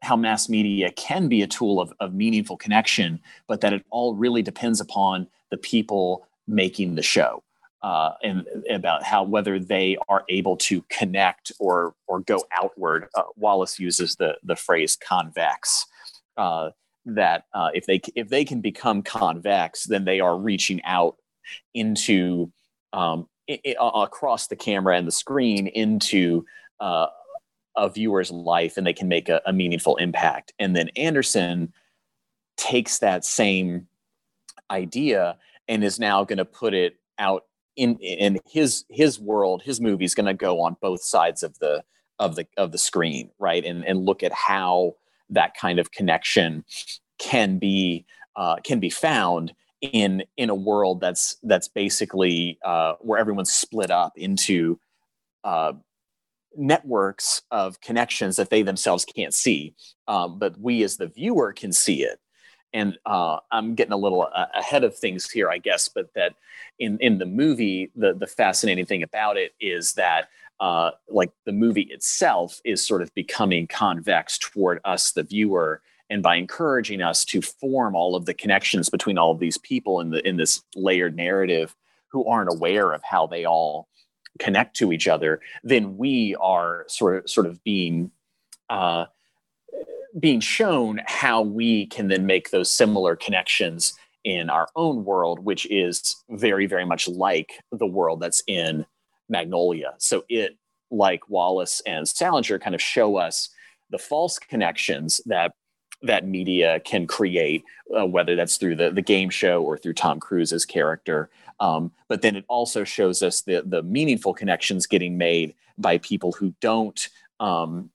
how mass media can be a tool of, of meaningful connection, but that it all really depends upon the people making the show uh, and about how whether they are able to connect or or go outward. Uh, Wallace uses the the phrase convex. Uh, that uh, if they if they can become convex, then they are reaching out into um, across the camera and the screen into uh, a viewer's life, and they can make a, a meaningful impact. And then Anderson takes that same idea and is now going to put it out in in his his world his movie is going to go on both sides of the of the of the screen right and and look at how that kind of connection can be uh, can be found in in a world that's that's basically uh, where everyone's split up into uh, networks of connections that they themselves can't see, um, but we as the viewer can see it. And uh, I'm getting a little uh, ahead of things here, I guess, but that in in the movie, the the fascinating thing about it is that uh, like the movie itself is sort of becoming convex toward us, the viewer, and by encouraging us to form all of the connections between all of these people in the in this layered narrative who aren't aware of how they all connect to each other, then we are sort of sort of being uh, being shown how we can then make those similar connections in our own world, which is very, very much like the world that's in Magnolia. So it, like Wallace and Salinger, kind of show us the false connections that that media can create, uh, whether that's through the, the game show or through Tom Cruise's character. Um, but then it also shows us the, the meaningful connections getting made by people who don't um,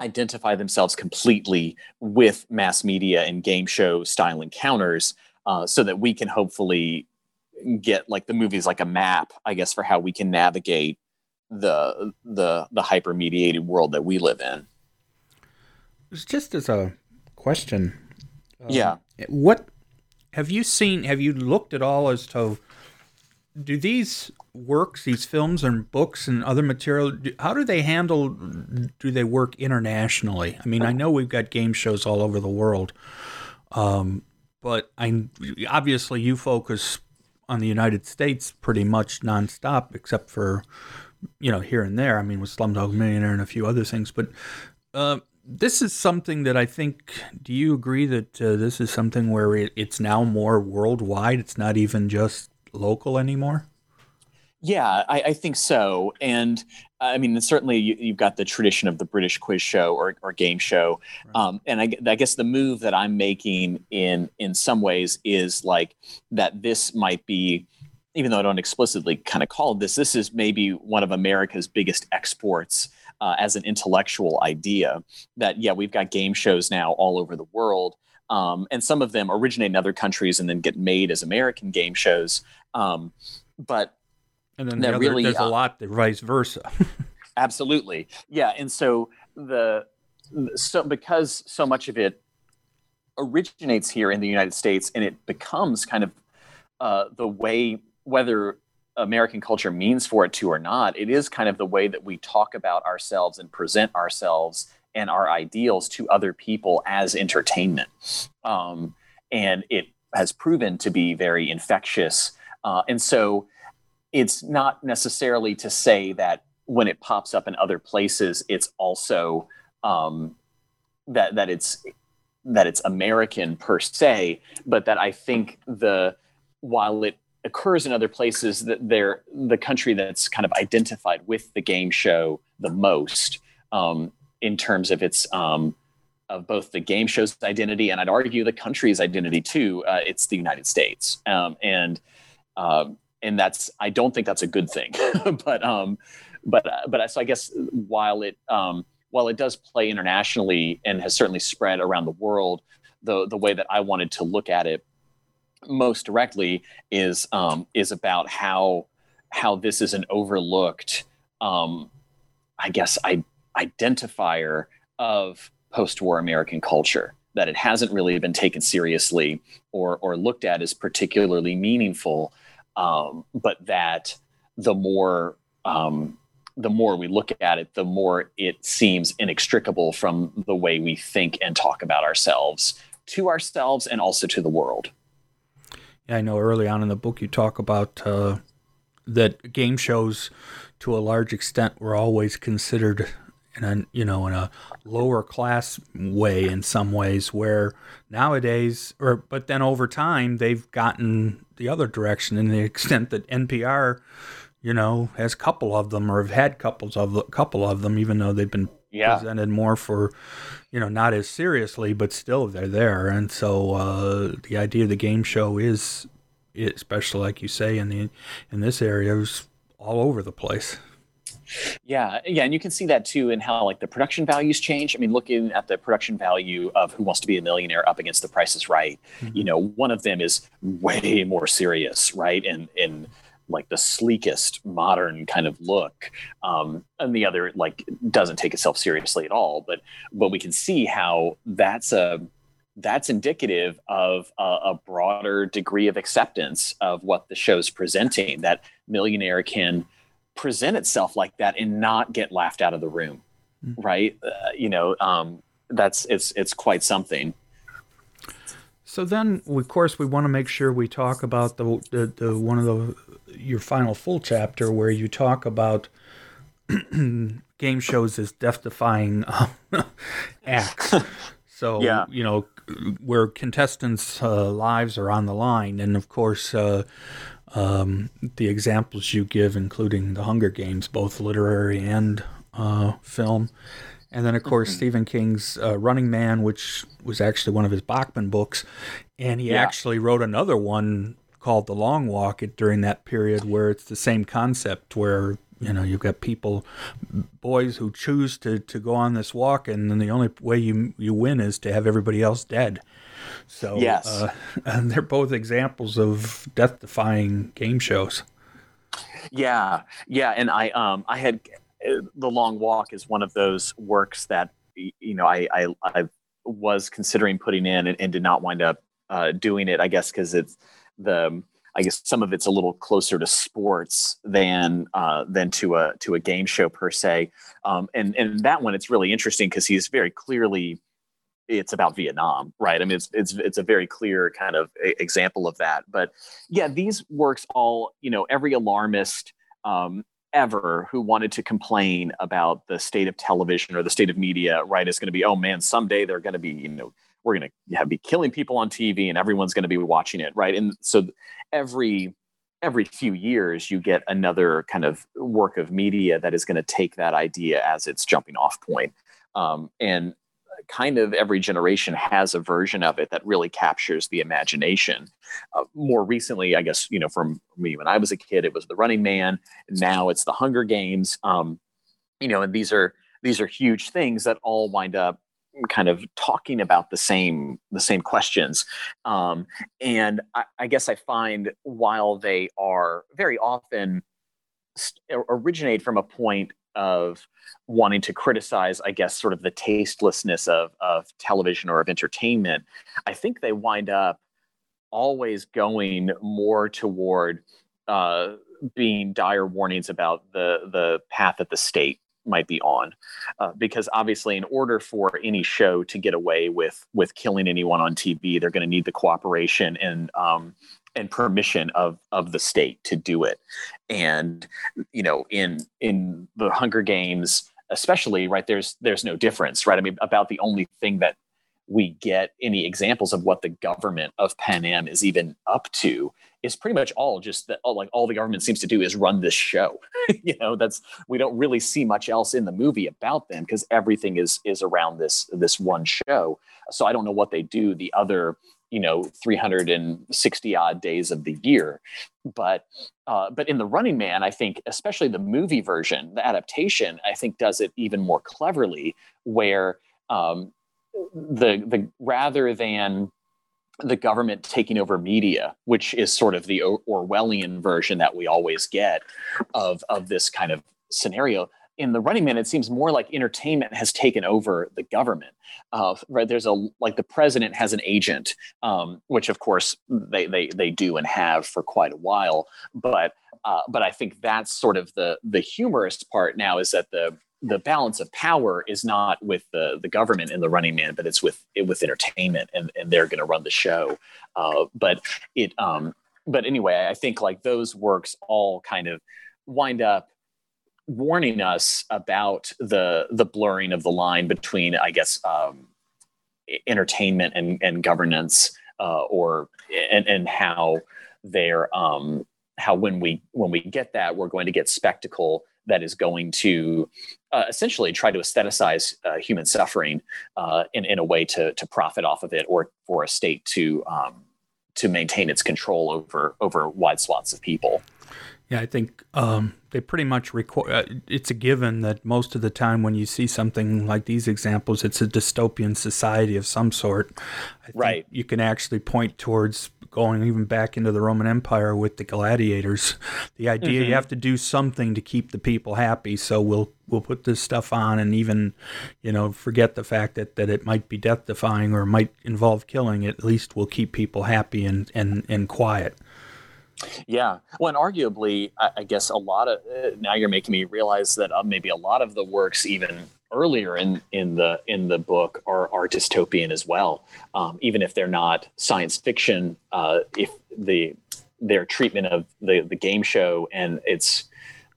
identify themselves completely with mass media and game show style encounters uh, so that we can hopefully get like the movies like a map i guess for how we can navigate the the the hyper mediated world that we live in It's
just as a question
um, yeah
what have you seen have you looked at all as to do these works, these films and books and other material, how do they handle? Do they work internationally? I mean, I know we've got game shows all over the world, um, but I obviously you focus on the United States pretty much nonstop, except for you know here and there. I mean, with Slumdog Millionaire and a few other things, but. Uh, this is something that I think. Do you agree that uh, this is something where it, it's now more worldwide? It's not even just local anymore.
Yeah, I, I, think so. And I mean, certainly you, have got the tradition of the British quiz show or, or game show. Right. Um, and I, I, guess the move that I'm making in in some ways is like that this might be, even though I don't explicitly kind of call this, this is maybe one of America's biggest exports uh, as an intellectual idea. That yeah, we've got game shows now all over the world. Um, and some of them originate in other countries and then get made as American game shows. Um, but
and then the other, really, there's uh, a lot that vice versa.
absolutely, yeah. And so the so because so much of it originates here in the United States, and it becomes kind of uh, the way whether American culture means for it to or not. It is kind of the way that we talk about ourselves and present ourselves and our ideals to other people as entertainment, um, and it has proven to be very infectious. Uh, and so it's not necessarily to say that when it pops up in other places, it's also um, that that it's that it's American per se, but that I think the while it occurs in other places, that they're the country that's kind of identified with the game show the most um, in terms of its um, of both the game show's identity and I'd argue the country's identity too. Uh, it's the United States, um, and um, and that's I don't think that's a good thing. but um, but but so I guess while it um, while it does play internationally and has certainly spread around the world, the the way that I wanted to look at it most directly is um, is about how how this is an overlooked, um, I guess, I, identifier of post-war American culture that it hasn't really been taken seriously or or looked at as particularly meaningful um, but that the more um, the more we look at it, the more it seems inextricable from the way we think and talk about ourselves to ourselves and also to the world.
Yeah, I know early on in the book you talk about uh, that game shows, to a large extent, were always considered in a you know in a lower class way in some ways where nowadays or but then over time they've gotten the other direction in the extent that NPR you know has a couple of them or have had couples of a couple of them even though they've been yeah. presented more for you know not as seriously but still they're there and so uh, the idea of the game show is especially like you say in the in this area is all over the place
yeah, yeah, and you can see that too in how like the production values change. I mean, looking at the production value of Who Wants to Be a Millionaire up against The Price is Right, mm-hmm. you know, one of them is way more serious, right? And in like the sleekest modern kind of look, um, and the other like doesn't take itself seriously at all. But but we can see how that's a that's indicative of a, a broader degree of acceptance of what the show's presenting. That millionaire can present itself like that and not get laughed out of the room mm-hmm. right uh, you know um, that's it's it's quite something
so then of course we want to make sure we talk about the, the, the one of the your final full chapter where you talk about game shows as death defying uh, acts so yeah. you know where contestants uh, lives are on the line and of course uh, um, the examples you give, including the Hunger Games, both literary and uh, film. And then, of course, mm-hmm. Stephen King's uh, Running Man, which was actually one of his Bachman books. And he yeah. actually wrote another one called The Long Walk during that period where it's the same concept where you know you've got people boys who choose to, to go on this walk and then the only way you you win is to have everybody else dead so
yes,
uh, and they're both examples of death-defying game shows.
Yeah, yeah, and I um I had uh, the Long Walk is one of those works that you know I I, I was considering putting in and, and did not wind up uh, doing it. I guess because it's the I guess some of it's a little closer to sports than uh, than to a to a game show per se. Um, and and that one it's really interesting because he's very clearly it's about Vietnam, right? I mean, it's it's it's a very clear kind of example of that. But yeah, these works all you know every alarmist um, ever who wanted to complain about the state of television or the state of media, right, is going to be, oh man, someday they're going to be you know we're going to be killing people on TV and everyone's going to be watching it, right? And so every every few years you get another kind of work of media that is going to take that idea as its jumping off point. Um, and kind of every generation has a version of it that really captures the imagination. Uh, more recently, I guess, you know, from me when I was a kid, it was The Running Man. Now it's The Hunger Games. Um, you know, and these are these are huge things that all wind up kind of talking about the same the same questions um, and I, I, guess i find while they are very often st- originate from a point of wanting to criticize i guess sort of the tastelessness of of television or of entertainment i think they wind up always going more toward uh, being dire warnings about the the path that the state might be on. Uh, because obviously in order for any show to get away with with killing anyone on tv they're going to need the cooperation and um, and permission of of the state to do it. And you know in in the hunger games especially right there's there's no difference right? I mean about the only thing that we get any examples of what the government of Panem is even up to is pretty much all just that like all the government seems to do is run this show. You know that's we don't really see much else in the movie about them because everything is is around this this one show. So i don't know what they do. The other you know 360 odd days of the year but uh, but in the running man i think especially the movie version the adaptation i think does it even more cleverly where um, the the rather than the government taking over media, which is sort of the Orwellian version that we always get of of this kind of scenario. In the Running Man, it seems more like entertainment has taken over the government. Uh, right? There's a like the president has an agent, um, which of course they they they do and have for quite a while. But uh, but I think that's sort of the the humorous part now is that the the balance of power is not with the the government in the running man but it's with it with entertainment and and they're going to run the show uh, but it um but anyway i think like those works all kind of wind up warning us about the the blurring of the line between i guess um entertainment and and governance uh or and and how they're um how when we when we get that we're going to get spectacle that is going to uh, essentially try to aestheticize uh, human suffering uh, in, in a way to, to profit off of it or for a state to um, to maintain its control over over wide swaths of people.
Yeah, I think um, they pretty much record. Uh, it's a given that most of the time when you see something like these examples, it's a dystopian society of some sort.
right.
You can actually point towards going even back into the Roman Empire with the gladiators. The idea mm-hmm. you have to do something to keep the people happy. So we'll we'll put this stuff on and even, you know, forget the fact that, that it might be death defying or might involve killing. At least we'll keep people happy and, and, and quiet.
Yeah. Well, and arguably, I, I guess a lot of uh, now you're making me realize that uh, maybe a lot of the works, even earlier in in the in the book are are dystopian as well. Um, even if they're not science fiction, uh, if the their treatment of the the game show and its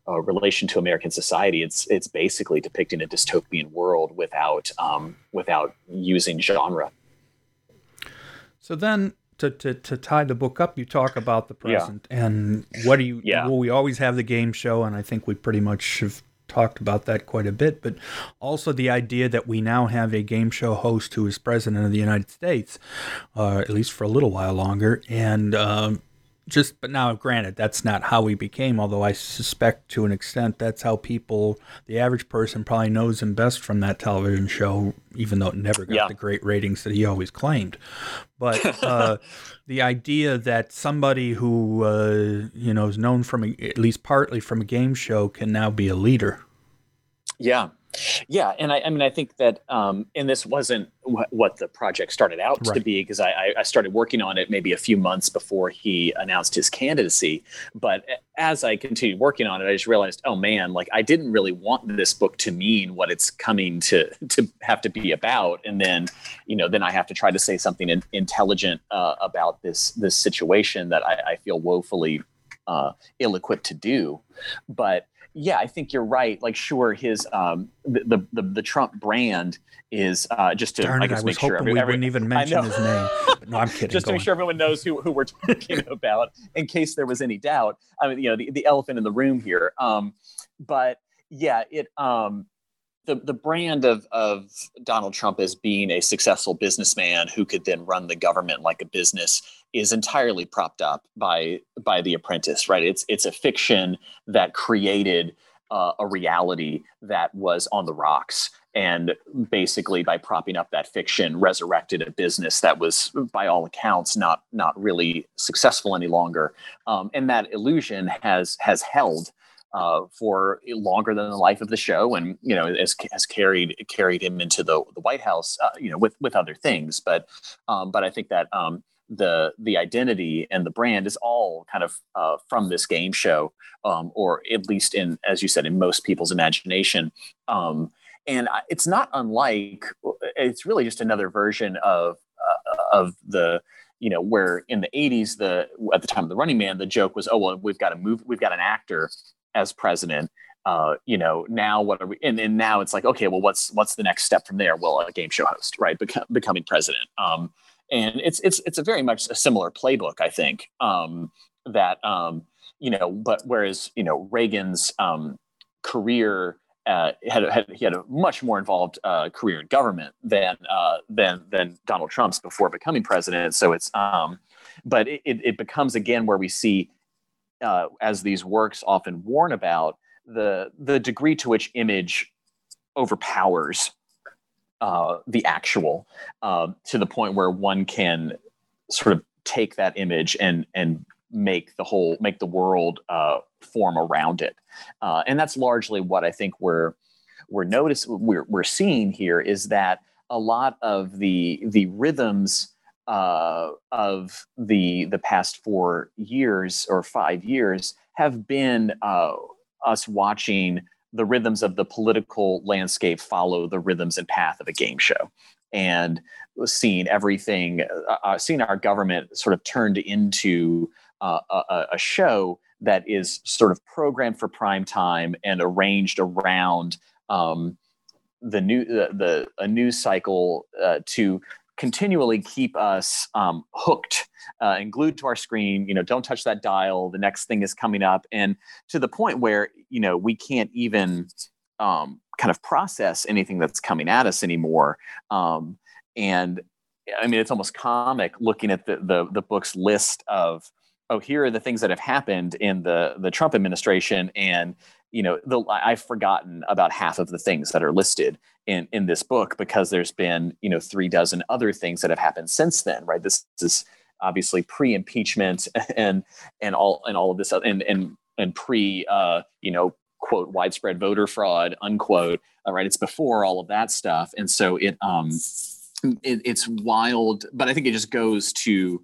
uh, relation to American society, it's it's basically depicting a dystopian world without um, without using genre.
So then. To, to, to tie the book up, you talk about the present yeah. and what do you? Yeah. Well, we always have the game show, and I think we pretty much have talked about that quite a bit, but also the idea that we now have a game show host who is president of the United States, uh, at least for a little while longer, and um, just but now granted that's not how he became although i suspect to an extent that's how people the average person probably knows him best from that television show even though it never got yeah. the great ratings that he always claimed. But uh, the idea that somebody who uh, you know is known from a, at least partly from a game show can now be a leader.
Yeah yeah, and I, I mean, I think that, um, and this wasn't wh- what the project started out right. to be, because I, I started working on it maybe a few months before he announced his candidacy. But as I continued working on it, I just realized, oh man, like I didn't really want this book to mean what it's coming to to have to be about, and then, you know, then I have to try to say something in, intelligent uh, about this this situation that I, I feel woefully uh, ill-equipped to do. But yeah, I think you're right. Like, sure, his um, the the the, Trump brand is uh, just to
Darn
I guess
I was hoping
sure every,
we
every,
wouldn't even mention his name. But no, I'm kidding.
just to make
on.
sure everyone knows who, who we're talking about, in case there was any doubt. I mean, you know, the, the elephant in the room here. Um, but yeah, it um, the the brand of of Donald Trump as being a successful businessman who could then run the government like a business is entirely propped up by by The Apprentice, right? It's it's a fiction that created uh, a reality that was on the rocks, and basically by propping up that fiction, resurrected a business that was, by all accounts, not not really successful any longer. Um, and that illusion has has held uh, for longer than the life of the show, and you know has, has carried carried him into the the White House, uh, you know, with with other things. But um, but I think that um, the the identity and the brand is all kind of uh, from this game show, um, or at least in as you said, in most people's imagination. Um, and it's not unlike it's really just another version of uh, of the you know where in the 80s the at the time of the running man the joke was oh well we've got a move we've got an actor as president uh, you know now what are we and, and now it's like okay well what's what's the next step from there? Well a game show host right? Beca- becoming president. Um, and it's it's it's a very much a similar playbook i think um, that um, you know but whereas you know reagan's um, career uh, had, had he had a much more involved uh, career in government than uh, than than Donald Trump's before becoming president. So it's um, but it, it becomes again where we see uh, as these works often warn about the the degree to which image overpowers uh, the actual uh, to the point where one can sort of take that image and and make the whole make the world uh, form around it. Uh, and that's largely what i think we're we're notice we're, we're seeing here is that a lot of the the rhythms uh, of the the past four years or five years have been uh, us watching the rhythms of the political landscape follow the rhythms and path of a game show. And seeing everything uh, uh seeing our government sort of turned into uh, a, a, show that is sort of programmed for prime time and arranged around um, the new the, the, a news cycle uh, to continually keep us um, hooked uh, and glued to our screen you know don't touch that dial the next thing is coming up and to the point where you know we can't even um, kind of process anything that's coming at us anymore um, and i mean it's almost comic looking at the, the the book's list of oh here are the things that have happened in the the trump administration and you know the, i've forgotten about half of the things that are listed in in this book because there's been you know three dozen other things that have happened since then right? This is obviously pre-impeachment and and all and all of this and and and pre uh you know quote widespread voter fraud unquote all right? It's before all of that stuff. And so it um it, it's wild but i think it just goes to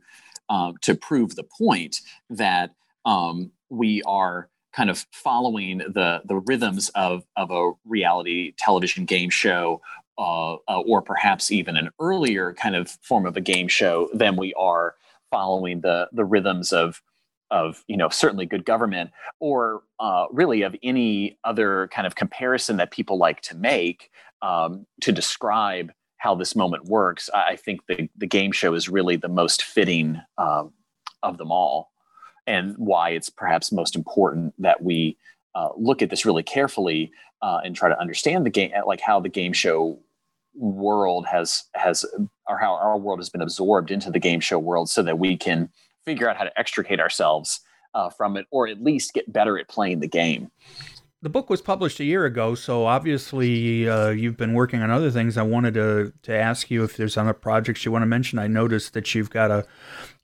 uh, to prove the point that um we are kind of following the the rhythms of of a reality television game show uh, uh, or perhaps even an earlier kind of form of a game show than we are following the the rhythms of of you know certainly good government or uh, really of any other kind of comparison that people like to make um, to describe how this moment works i think the, the game show is really the most fitting um, of them all and why it's perhaps most important that we uh, look at this really carefully uh, and try to understand the game, like how the game show world has has or how our world has been absorbed into the game show world, so that we can figure out how to extricate ourselves uh, from it, or at least get better at playing the game.
The book was published a year ago, so obviously uh, you've been working on other things. I wanted to to ask you if there's other projects you want to mention. I noticed that you've got a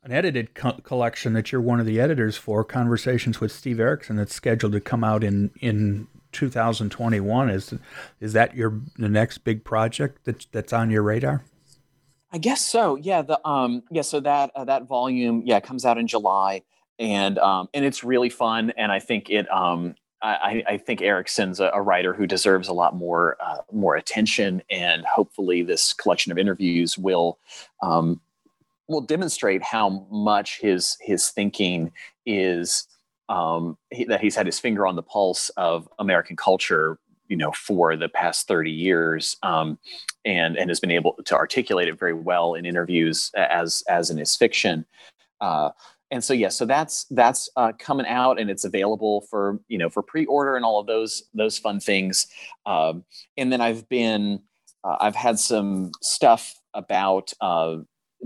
an edited co- collection that you're one of the editors for, Conversations with Steve Erickson, that's scheduled to come out in in 2021. Is is that your the next big project that that's on your radar?
I guess so. Yeah. The um yeah. So that uh, that volume yeah comes out in July, and um and it's really fun, and I think it um I, I, think Erickson's a, a, writer who deserves a lot more uh, more attention, and hopefully, this collection of interviews will um, will demonstrate how much his his thinking is um, he, that he's had his finger on the pulse of American culture, you know, for the past 30 years, um, and and has been able to articulate it very well in interviews as as in his fiction. Uh, and so yeah, so that's that's uh, coming out and it's available for you know for pre-order and all of those those fun things. Um, and then I've been uh, I've had some stuff about uh,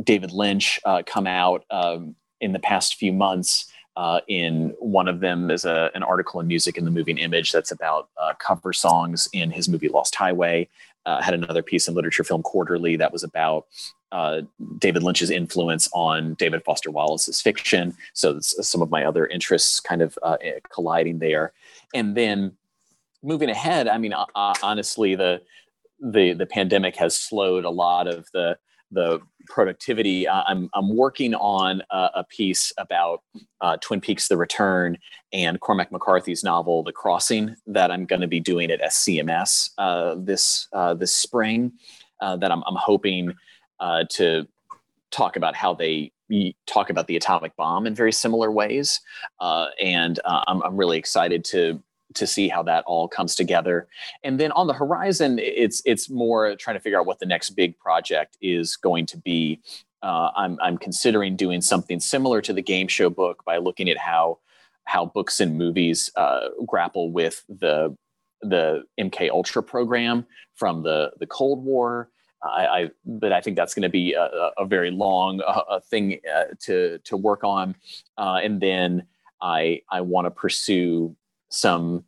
David Lynch uh, come out um, in the past few months. Uh, in one of them is a, an article in Music in the Moving Image that's about uh, cover songs in his movie Lost Highway. Had another piece in Literature Film Quarterly that was about uh, David Lynch's influence on David Foster Wallace's fiction. So some of my other interests kind of uh, eh, colliding there. And then moving ahead, I mean, honestly, the the the pandemic has slowed a lot of the the productivity. Uh, I'm I'm working on a, a piece about uh, Twin Peaks: The Return and Cormac McCarthy's novel The Crossing that I'm going to be doing at SCMS uh, this uh, this spring. Uh, that I'm, I'm hoping uh, to talk about how they talk about the atomic bomb in very similar ways, and I'm, I'm really excited to to see how that all comes together. And then on the horizon, it's it's more trying to figure out what the next big project is going to be. Uh, I'm I'm considering doing something similar to the game show book by looking at how how books and movies uh, grapple with the the MK Ultra program from the the Cold War. I, I but I think that's going to be a, a, very long uh, thing uh, to to work on, uh, and then I I want to pursue some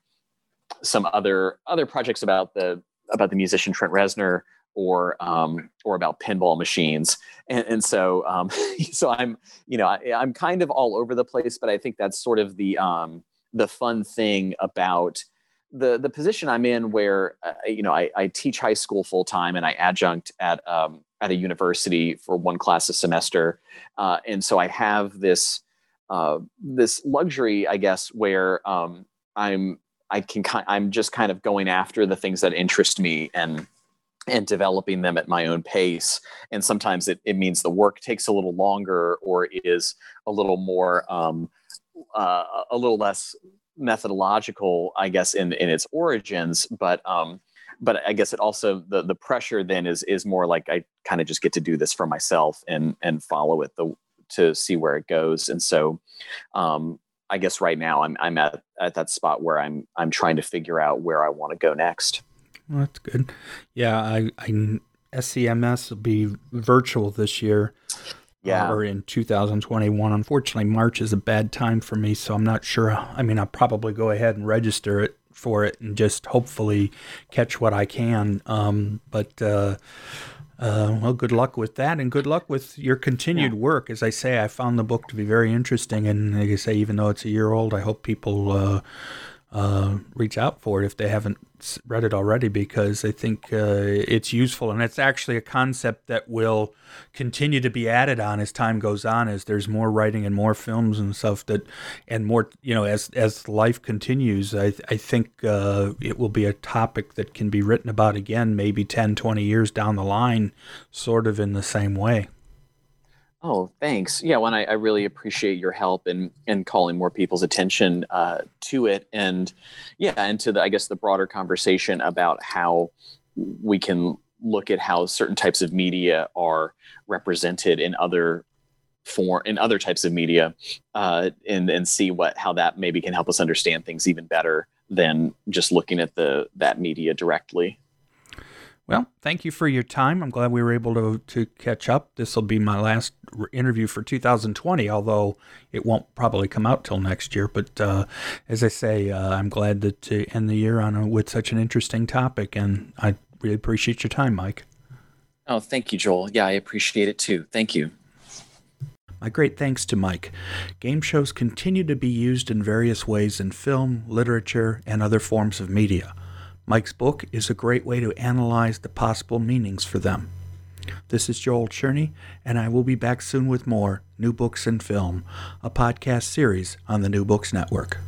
some other other projects about the about the musician Trent Reznor or um, or about pinball machines, and, and so um, so I'm you know I, am kind of all over the place, but I think that's sort of the um, the fun thing about the the position I'm in, where uh, you know I, I, teach high school full time and I adjunct at um, at a university for one class a semester, uh, and so I have this uh, this luxury, I guess, where um, I'm I can I'm just kind of going after the things that interest me and and developing them at my own pace. And sometimes it, it means the work takes a little longer or is a little more um, uh, a little less methodological, I guess, in in its origins. But um, but I guess it also the the pressure then is is more like I kind of just get to do this for myself and and follow it the to see where it goes. And so um, I guess right now I'm I'm at, at that spot where I'm I'm trying to figure out where I want to go next.
Well, that's good. Yeah, I, I SCMS will be virtual this year.
Yeah.
Uh, or in 2021. Unfortunately, March is a bad time for me, so I'm not sure. I mean, I'll probably go ahead and register it for it and just hopefully catch what I can. Um, but uh, uh, well, good luck with that, and good luck with your continued yeah. work. As I say, I found the book to be very interesting, and like I say, even though it's a year old, I hope people uh, uh, reach out for it if they haven't read it already because I think uh, it's useful and it's actually a concept that will continue to be added on as time goes on as there's more writing and more films and stuff that and more you know as as life continues I, I think uh, it will be a topic that can be written about again maybe 10 20 years down the line sort of in the same way.
Oh, thanks. Yeah, well, I, I, really appreciate your help in in calling more people's attention uh, to it, and yeah, and to the I guess the broader conversation about how we can look at how certain types of media are represented in other form in other types of media, uh, and and see what how that maybe can help us understand things even better than just looking at the that media directly.
Well, thank you for your time. I'm glad we were able to, to catch up. This will be my last interview for 2020, although it won't probably come out till next year. But uh, as I say, uh, I'm glad that to end the year on a, with such an interesting topic, and I really appreciate your time, Mike.
Oh, thank you, Joel. Yeah, I appreciate it too. Thank you.
My great thanks to Mike. Game shows continue to be used in various ways in film, literature, and other forms of media. Mike's book is a great way to analyze the possible meanings for them. This is Joel Cherney, and I will be back soon with more New Books in Film, a podcast series on the New Books Network.